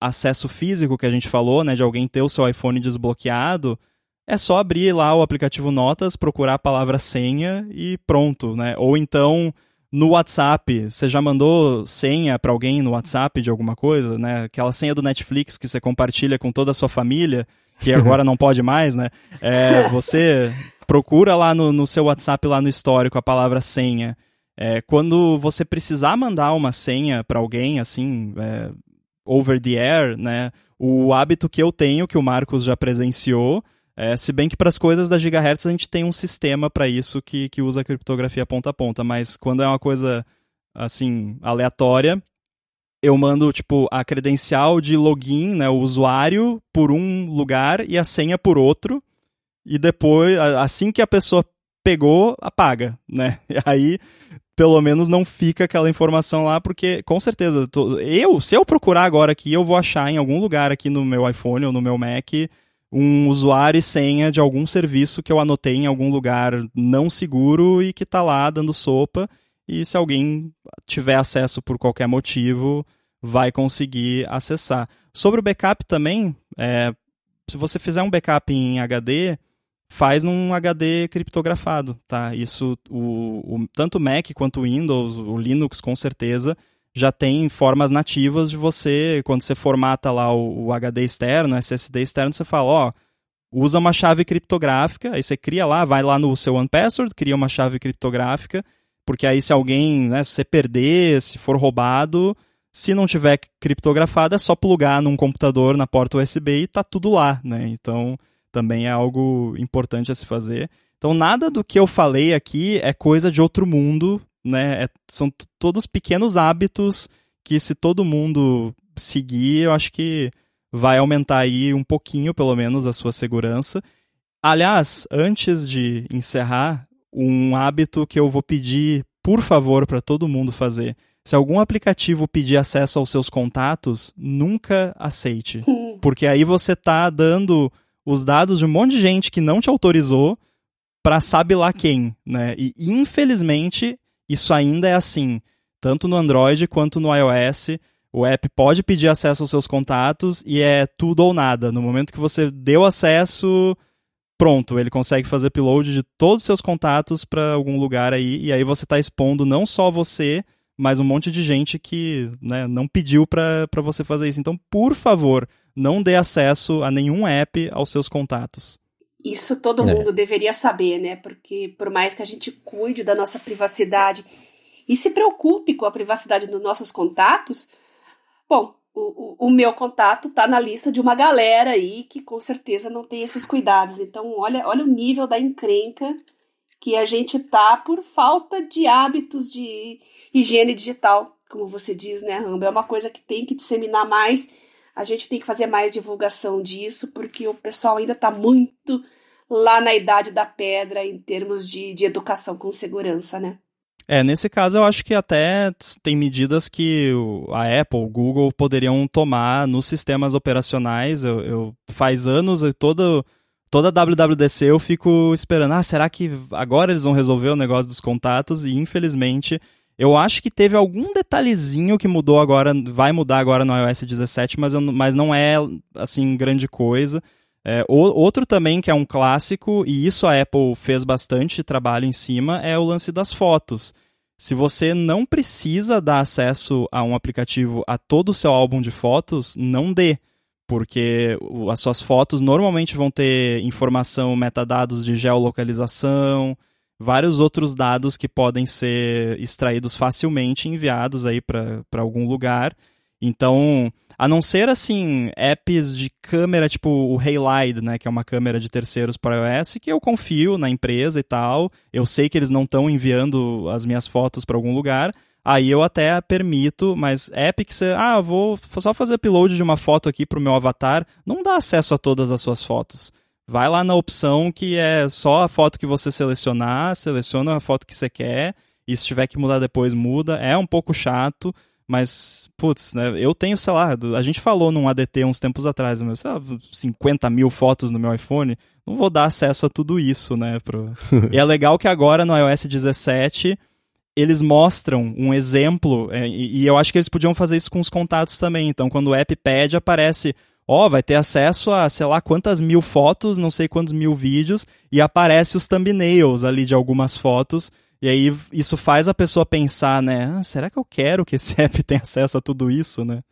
acesso físico que a gente falou, né, de alguém ter o seu iPhone desbloqueado, é só abrir lá o aplicativo Notas, procurar a palavra senha e pronto, né? Ou então no WhatsApp, você já mandou senha para alguém no WhatsApp de alguma coisa, né? Aquela senha do Netflix que você compartilha com toda a sua família, que agora não pode mais, né? É, você procura lá no, no seu WhatsApp, lá no histórico, a palavra senha. É, quando você precisar mandar uma senha para alguém, assim, é, over the air, né? O hábito que eu tenho, que o Marcos já presenciou, é, se bem que para as coisas da Gigahertz a gente tem um sistema para isso que, que usa criptografia ponta a ponta, mas quando é uma coisa assim aleatória, eu mando tipo a credencial de login, né, o usuário por um lugar e a senha por outro. E depois, assim que a pessoa pegou, apaga, né? E aí, pelo menos não fica aquela informação lá, porque com certeza, eu, se eu procurar agora aqui, eu vou achar em algum lugar aqui no meu iPhone ou no meu Mac um usuário e senha de algum serviço que eu anotei em algum lugar não seguro e que está lá dando sopa. E se alguém tiver acesso por qualquer motivo, vai conseguir acessar. Sobre o backup também, é, se você fizer um backup em HD, faz num HD criptografado, tá? Isso, o, o, tanto o Mac quanto o Windows, o Linux com certeza, já tem formas nativas de você, quando você formata lá o, o HD externo, o SSD externo, você fala, ó, usa uma chave criptográfica, aí você cria lá, vai lá no seu OnePassword, cria uma chave criptográfica, porque aí se alguém, né, se você perder, se for roubado, se não tiver criptografado, é só plugar num computador na porta USB e tá tudo lá, né? Então, também é algo importante a se fazer. Então, nada do que eu falei aqui é coisa de outro mundo, né? É, são todos pequenos hábitos que se todo mundo seguir, eu acho que vai aumentar aí um pouquinho, pelo menos, a sua segurança. Aliás, antes de encerrar, um hábito que eu vou pedir, por favor, para todo mundo fazer. Se algum aplicativo pedir acesso aos seus contatos, nunca aceite. Porque aí você está dando os dados de um monte de gente que não te autorizou para sabe lá quem, né? E infelizmente isso ainda é assim, tanto no Android quanto no iOS. O app pode pedir acesso aos seus contatos e é tudo ou nada. No momento que você deu acesso, pronto, ele consegue fazer upload de todos os seus contatos para algum lugar aí, e aí você está expondo não só você, mas um monte de gente que né, não pediu para você fazer isso. Então, por favor, não dê acesso a nenhum app aos seus contatos. Isso todo é. mundo deveria saber, né? Porque por mais que a gente cuide da nossa privacidade e se preocupe com a privacidade dos nossos contatos, Bom, o, o, o meu contato tá na lista de uma galera aí que com certeza não tem esses cuidados. Então, olha, olha o nível da encrenca que a gente tá por falta de hábitos de higiene digital, como você diz, né, Ramba? É uma coisa que tem que disseminar mais. A gente tem que fazer mais divulgação disso, porque o pessoal ainda tá muito lá na idade da pedra em termos de, de educação com segurança, né? É, nesse caso eu acho que até tem medidas que a Apple, o Google poderiam tomar nos sistemas operacionais. Eu, eu faz anos, todo, toda WWDC eu fico esperando, ah, será que agora eles vão resolver o negócio dos contatos? E infelizmente eu acho que teve algum detalhezinho que mudou agora, vai mudar agora no iOS 17, mas, eu, mas não é assim grande coisa. É, outro também que é um clássico, e isso a Apple fez bastante trabalho em cima, é o lance das fotos. Se você não precisa dar acesso a um aplicativo a todo o seu álbum de fotos, não dê. Porque as suas fotos normalmente vão ter informação, metadados de geolocalização, vários outros dados que podem ser extraídos facilmente e enviados aí para algum lugar. Então, a não ser, assim, apps de câmera, tipo o Halide, né? Que é uma câmera de terceiros para iOS, que eu confio na empresa e tal. Eu sei que eles não estão enviando as minhas fotos para algum lugar. Aí eu até permito, mas app que você... Ah, vou só fazer upload de uma foto aqui pro meu avatar. Não dá acesso a todas as suas fotos. Vai lá na opção que é só a foto que você selecionar, seleciona a foto que você quer. E se tiver que mudar depois, muda. É um pouco chato mas, putz, né, eu tenho, sei lá, a gente falou num ADT uns tempos atrás, mas, sei lá, 50 mil fotos no meu iPhone, não vou dar acesso a tudo isso, né? Pro... e é legal que agora no iOS 17 eles mostram um exemplo, é, e, e eu acho que eles podiam fazer isso com os contatos também. Então, quando o app pede, aparece ó, oh, vai ter acesso a sei lá quantas mil fotos, não sei quantos mil vídeos, e aparece os thumbnails ali de algumas fotos. E aí isso faz a pessoa pensar, né? Ah, será que eu quero que esse app tenha acesso a tudo isso, né?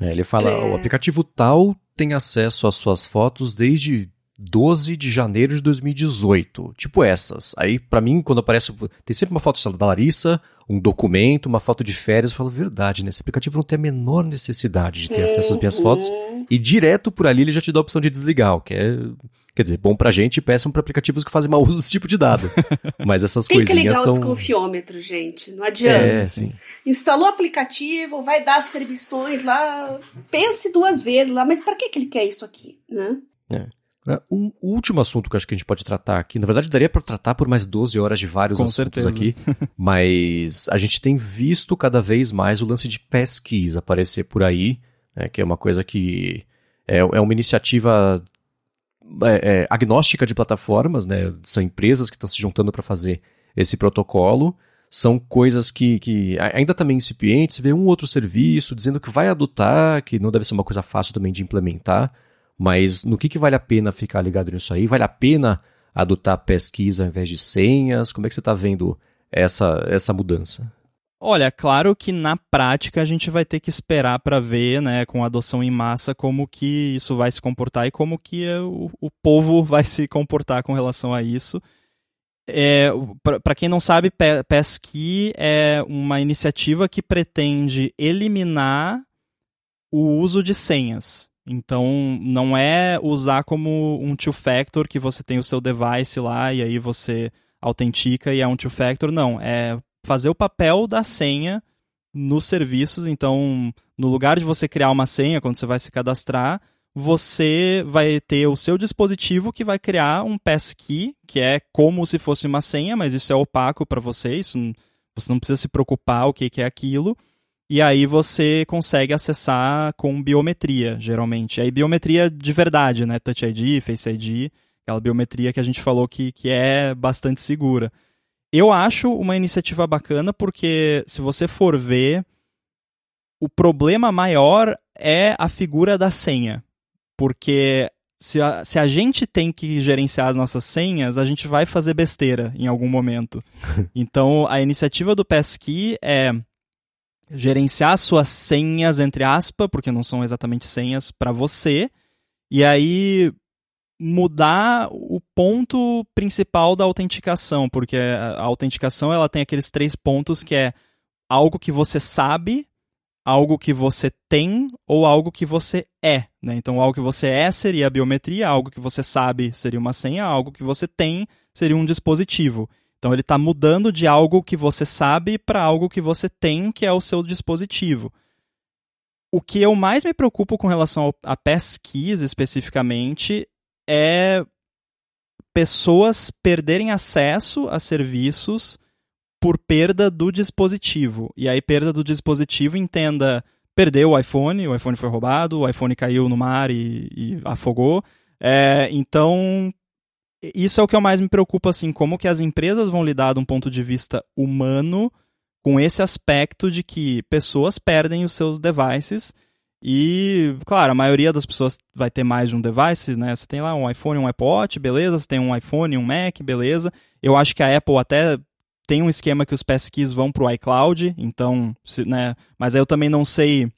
É, ele fala, é. o aplicativo tal tem acesso às suas fotos desde 12 de janeiro de 2018. Tipo essas. Aí, para mim, quando aparece. Tem sempre uma foto da Larissa, um documento, uma foto de férias. Eu falo, verdade, né? Esse aplicativo não tem a menor necessidade de ter acesso às minhas fotos. Uhum. E direto por ali ele já te dá a opção de desligar, o que é Quer dizer, bom pra gente e péssimo pra aplicativos que fazem mau uso desse tipo de dado. Mas essas Tem coisinhas Tem que ligar são... os confiômetros, gente. Não adianta. É, sim. Instalou o aplicativo, vai dar as permissões lá. Pense duas vezes lá, mas para que, que ele quer isso aqui, né? É. é um último assunto que acho que a gente pode tratar aqui, na verdade daria para tratar por mais 12 horas de vários Com assuntos certeza. aqui, mas a gente tem visto cada vez mais o lance de pesquisa aparecer por aí, né, que é uma coisa que é, é uma iniciativa é, é, agnóstica de plataformas, né? São empresas que estão se juntando para fazer esse protocolo. São coisas que, que ainda também incipientes, vê um outro serviço dizendo que vai adotar, que não deve ser uma coisa fácil também de implementar, mas no que, que vale a pena ficar ligado nisso aí? Vale a pena adotar pesquisa ao invés de senhas? Como é que você está vendo essa, essa mudança? Olha, claro que na prática a gente vai ter que esperar para ver, né, com a adoção em massa, como que isso vai se comportar e como que o, o povo vai se comportar com relação a isso. É, para quem não sabe, Passkey é uma iniciativa que pretende eliminar o uso de senhas. Então, não é usar como um two-factor que você tem o seu device lá e aí você autentica e é um two-factor. Não, é fazer o papel da senha nos serviços. Então, no lugar de você criar uma senha quando você vai se cadastrar, você vai ter o seu dispositivo que vai criar um passkey, que é como se fosse uma senha, mas isso é opaco para você, isso você não precisa se preocupar o que, que é aquilo. E aí você consegue acessar com biometria, geralmente. Aí biometria de verdade, né? Touch ID, Face ID, aquela biometria que a gente falou que, que é bastante segura. Eu acho uma iniciativa bacana porque, se você for ver, o problema maior é a figura da senha. Porque se a, se a gente tem que gerenciar as nossas senhas, a gente vai fazer besteira em algum momento. então, a iniciativa do Passkey é gerenciar suas senhas, entre aspas, porque não são exatamente senhas para você, e aí mudar o ponto principal da autenticação, porque a autenticação ela tem aqueles três pontos que é algo que você sabe, algo que você tem ou algo que você é. Né? Então, algo que você é seria a biometria, algo que você sabe seria uma senha, algo que você tem seria um dispositivo. Então, ele está mudando de algo que você sabe para algo que você tem, que é o seu dispositivo. O que eu mais me preocupo com relação a passkeys especificamente é pessoas perderem acesso a serviços por perda do dispositivo. E aí, perda do dispositivo, entenda, perdeu o iPhone, o iPhone foi roubado, o iPhone caiu no mar e, e afogou. É, então, isso é o que eu mais me preocupa, assim, como que as empresas vão lidar de um ponto de vista humano com esse aspecto de que pessoas perdem os seus devices e, claro, a maioria das pessoas vai ter mais de um device, né? Você tem lá um iPhone, um Watch, beleza? Você tem um iPhone, um Mac, beleza? Eu acho que a Apple até tem um esquema que os passkeys vão pro iCloud, então, se, né? Mas aí eu também não sei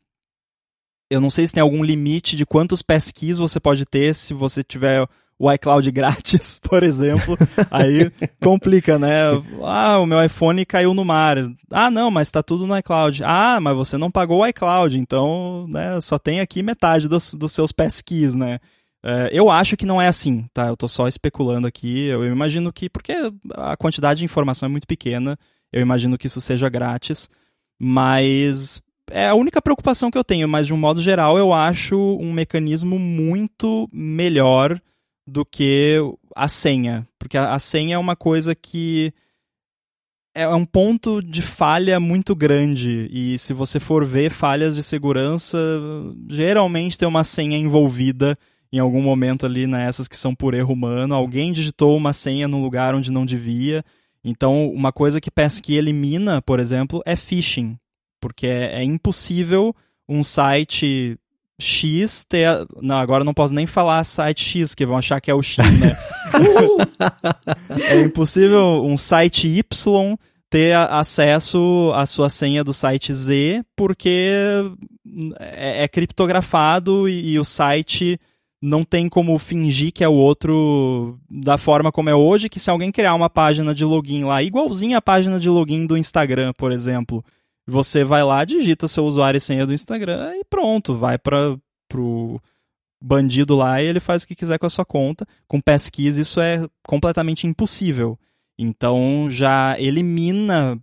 eu não sei se tem algum limite de quantos passkeys você pode ter se você tiver o iCloud grátis, por exemplo, aí complica, né? Ah, o meu iPhone caiu no mar. Ah, não, mas está tudo no iCloud. Ah, mas você não pagou o iCloud, então né, só tem aqui metade dos, dos seus passkeys, né? É, eu acho que não é assim, tá? Eu tô só especulando aqui. Eu imagino que, porque a quantidade de informação é muito pequena, eu imagino que isso seja grátis, mas é a única preocupação que eu tenho, mas de um modo geral eu acho um mecanismo muito melhor do que a senha. Porque a, a senha é uma coisa que é um ponto de falha muito grande. E se você for ver falhas de segurança, geralmente tem uma senha envolvida em algum momento ali nessas que são por erro humano. Alguém digitou uma senha num lugar onde não devia. Então, uma coisa que Pesky elimina, por exemplo, é phishing. Porque é, é impossível um site X ter. Não, agora não posso nem falar site X, que vão achar que é o X, né? é impossível um site Y ter acesso à sua senha do site Z, porque é, é criptografado e, e, o site não tem como fingir que é o outro da forma como é hoje, que se alguém criar uma página de login lá, igualzinha a página de login do Instagram, por exemplo, você vai lá, digita seu usuário e senha do Instagram e pronto, vai para pro bandido lá e ele faz o que quiser com a sua conta. Com passkeys isso é completamente impossível. Então já elimina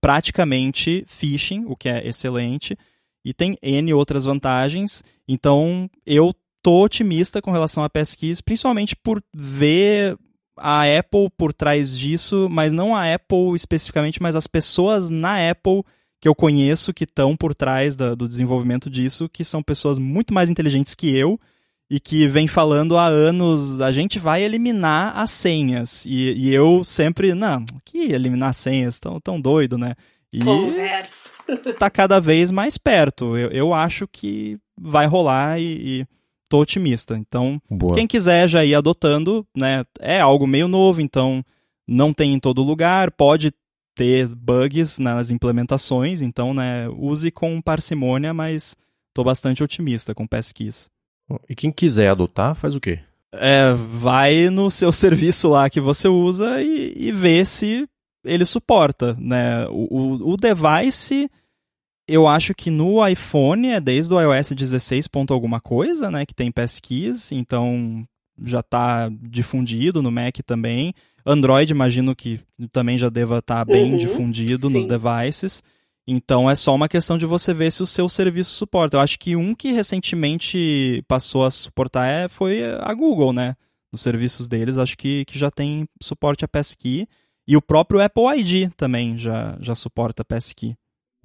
praticamente phishing, o que é excelente, e tem N outras vantagens. Então eu tô otimista com relação a passkeys, principalmente por ver a Apple por trás disso, mas não a Apple especificamente, mas as pessoas na Apple que eu conheço que estão por trás da, do desenvolvimento disso, que são pessoas muito mais inteligentes que eu e que vem falando há anos, a gente vai eliminar as senhas. E, e eu sempre, não, que eliminar senhas? Tão, tão doido, né? E Conversa. tá cada vez mais perto. Eu, eu acho que vai rolar e, e tô otimista. Então, Boa. quem quiser já ir adotando, né? É algo meio novo, então não tem em todo lugar, pode ter bugs nas implementações, então, né, use com parcimônia, mas tô bastante otimista com Passkeys. E quem quiser adotar, faz o quê? É, vai no seu serviço lá que você usa e, e vê se ele suporta, né? O, o, o device, eu acho que no iPhone é desde o iOS 16. Ponto alguma coisa, né? Que tem passkeys, então já está difundido no Mac também. Android, imagino que também já deva estar tá bem uhum, difundido sim. nos devices. Então é só uma questão de você ver se o seu serviço suporta. Eu acho que um que recentemente passou a suportar é, foi a Google, né? Nos serviços deles, acho que, que já tem suporte a Passkey. E o próprio Apple ID também já, já suporta Passkey.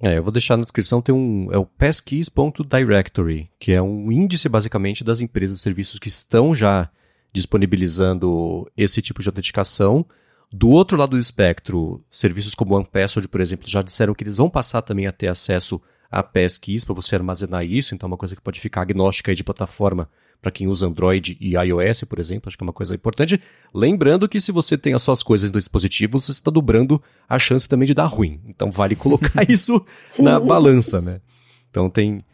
É, eu vou deixar na descrição, tem um, é o passkeys.directory, que é um índice basicamente das empresas e serviços que estão já disponibilizando esse tipo de autenticação. Do outro lado do espectro, serviços como OnePassword, por exemplo, já disseram que eles vão passar também a ter acesso a passkeys para você armazenar isso, então é uma coisa que pode ficar agnóstica de plataforma para quem usa Android e iOS, por exemplo, acho que é uma coisa importante. Lembrando que se você tem as suas coisas no dispositivo, você está dobrando a chance também de dar ruim. Então vale colocar isso na balança, né? Então tem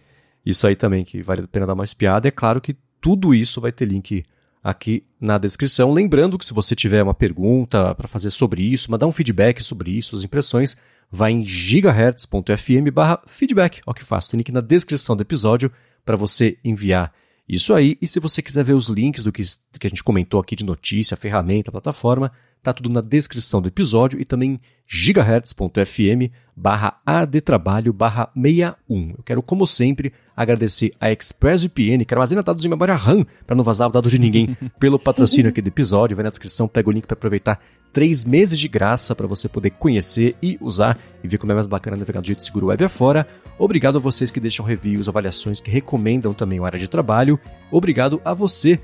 isso aí também que vale a pena dar uma espiada. É claro que tudo isso vai ter link aqui na descrição. Lembrando que se você tiver uma pergunta para fazer sobre isso, mandar um feedback sobre isso, as impressões, vai em gigahertz.fm barra feedback. Olha que fácil, tem link na descrição do episódio para você enviar isso aí. E se você quiser ver os links do que, que a gente comentou aqui de notícia, ferramenta, plataforma, tá tudo na descrição do episódio e também gigahertz.fm barra adtrabalho barra 61. Eu quero, como sempre, agradecer a ExpressVPN, que armazena dados em memória RAM para não vazar o dado de ninguém, pelo patrocínio aqui do episódio. Vai na descrição, pega o link para aproveitar três meses de graça para você poder conhecer e usar e ver como é mais bacana navegar do jeito seguro web afora. Obrigado a vocês que deixam reviews, avaliações, que recomendam também o área de trabalho. Obrigado a você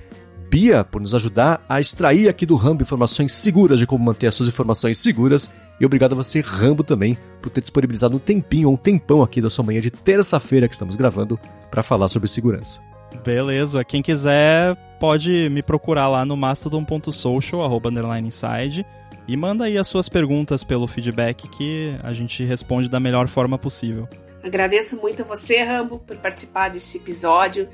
Bia por nos ajudar a extrair aqui do Rambo informações seguras de como manter as suas informações seguras. E obrigado a você, Rambo, também, por ter disponibilizado um tempinho, um tempão aqui da sua manhã de terça-feira que estamos gravando para falar sobre segurança. Beleza, quem quiser pode me procurar lá no mastodon.social, arroba underline inside, e manda aí as suas perguntas pelo feedback que a gente responde da melhor forma possível. Agradeço muito a você, Rambo, por participar desse episódio.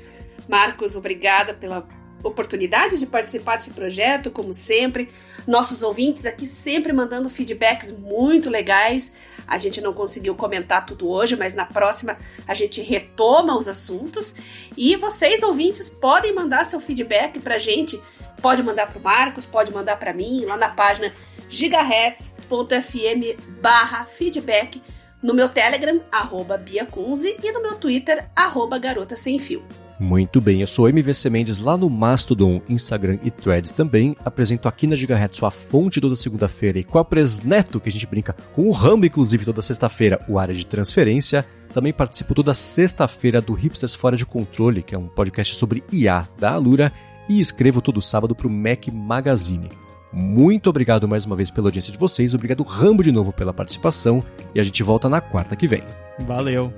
Marcos, obrigada pela oportunidade de participar desse projeto, como sempre. Nossos ouvintes aqui sempre mandando feedbacks muito legais. A gente não conseguiu comentar tudo hoje, mas na próxima a gente retoma os assuntos. E vocês, ouvintes, podem mandar seu feedback pra gente. Pode mandar pro Marcos, pode mandar para mim, lá na página gigahertz.fm barra feedback, no meu Telegram, arroba Bia Kunze, e no meu Twitter, arroba Garota Sem Fio. Muito bem, eu sou MVC Mendes lá no Mastodon, Instagram e Threads também. Apresento aqui na Gigahertz sua fonte toda segunda-feira e com a Presneto, que a gente brinca com o Rambo, inclusive, toda sexta-feira, o área de transferência. Também participo toda sexta-feira do Hipsters Fora de Controle, que é um podcast sobre IA da Alura, e escrevo todo sábado para o Mac Magazine. Muito obrigado mais uma vez pela audiência de vocês, obrigado Rambo de novo pela participação e a gente volta na quarta que vem. Valeu!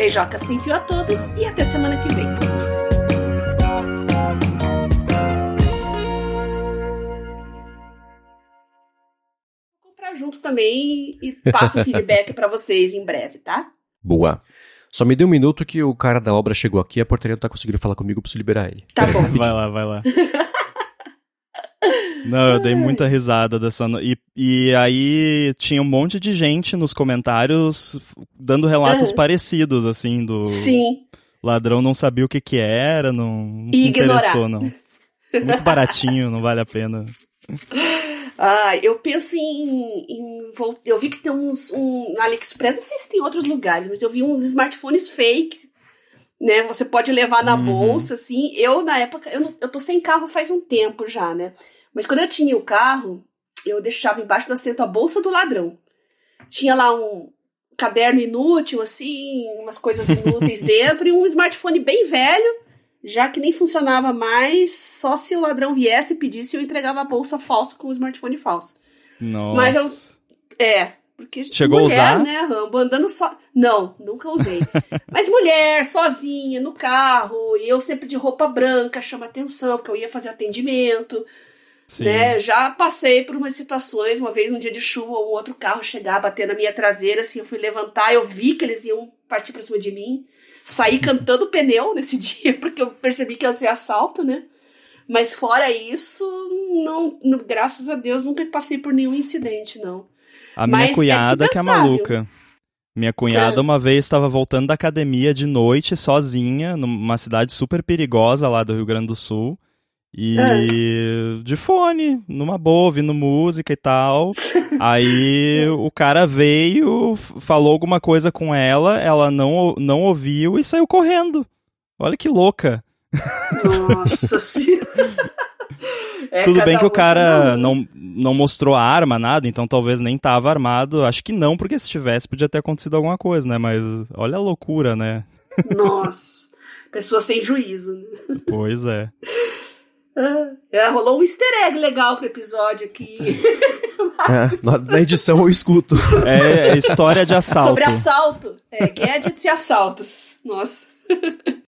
Beijoca sem fio a todos e até semana que vem. Vou comprar junto também e passo o feedback para vocês em breve, tá? Boa. Só me dê um minuto que o cara da obra chegou aqui e a portaria não tá conseguindo falar comigo, preciso liberar ele. Tá bom. vai lá, vai lá. Não, eu dei muita risada dessa. E, e aí tinha um monte de gente nos comentários dando relatos uhum. parecidos, assim, do. Sim. Ladrão não sabia o que que era, não, não se interessou, não. Muito baratinho, não vale a pena. Ah, eu penso em, em, Eu vi que tem uns. Um, no AliExpress, não sei se tem outros lugares, mas eu vi uns smartphones fakes né? Você pode levar na uhum. bolsa, assim. Eu, na época, eu, eu tô sem carro faz um tempo já, né? Mas quando eu tinha o carro, eu deixava embaixo do assento a bolsa do ladrão. Tinha lá um caderno inútil, assim, umas coisas inúteis dentro, e um smartphone bem velho, já que nem funcionava mais, só se o ladrão viesse e pedisse, eu entregava a bolsa falsa com o smartphone falso. Nossa. Mas eu. É, porque Chegou mulher, a usar? né, Rambo, andando só. Não, nunca usei. Mas mulher, sozinha, no carro, e eu sempre de roupa branca, chama atenção, porque eu ia fazer atendimento. Né? Já passei por umas situações, uma vez um dia de chuva, um outro carro chegar, bater na minha traseira, assim, eu fui levantar, eu vi que eles iam partir pra cima de mim. Saí cantando pneu nesse dia, porque eu percebi que ia ser assalto, né? Mas fora isso, não, não, graças a Deus, nunca passei por nenhum incidente, não. A minha Mas é cunhada que é maluca. Minha cunhada uma vez estava voltando da academia de noite, sozinha, numa cidade super perigosa lá do Rio Grande do Sul. E Ah. de fone, numa boa, ouvindo música e tal. Aí o cara veio, falou alguma coisa com ela, ela não, não ouviu e saiu correndo. Olha que louca. Nossa senhora. É, Tudo bem que um o cara cada um. não, não mostrou arma, nada, então talvez nem tava armado. Acho que não, porque se tivesse podia ter acontecido alguma coisa, né? Mas olha a loucura, né? Nossa. Pessoa sem juízo. Né? Pois é. Ah, é, rolou um easter egg legal pro episódio aqui. É, na- na edição eu escuto. É, é história de assalto. Sobre assalto. É, gadgets e assaltos. Nossa.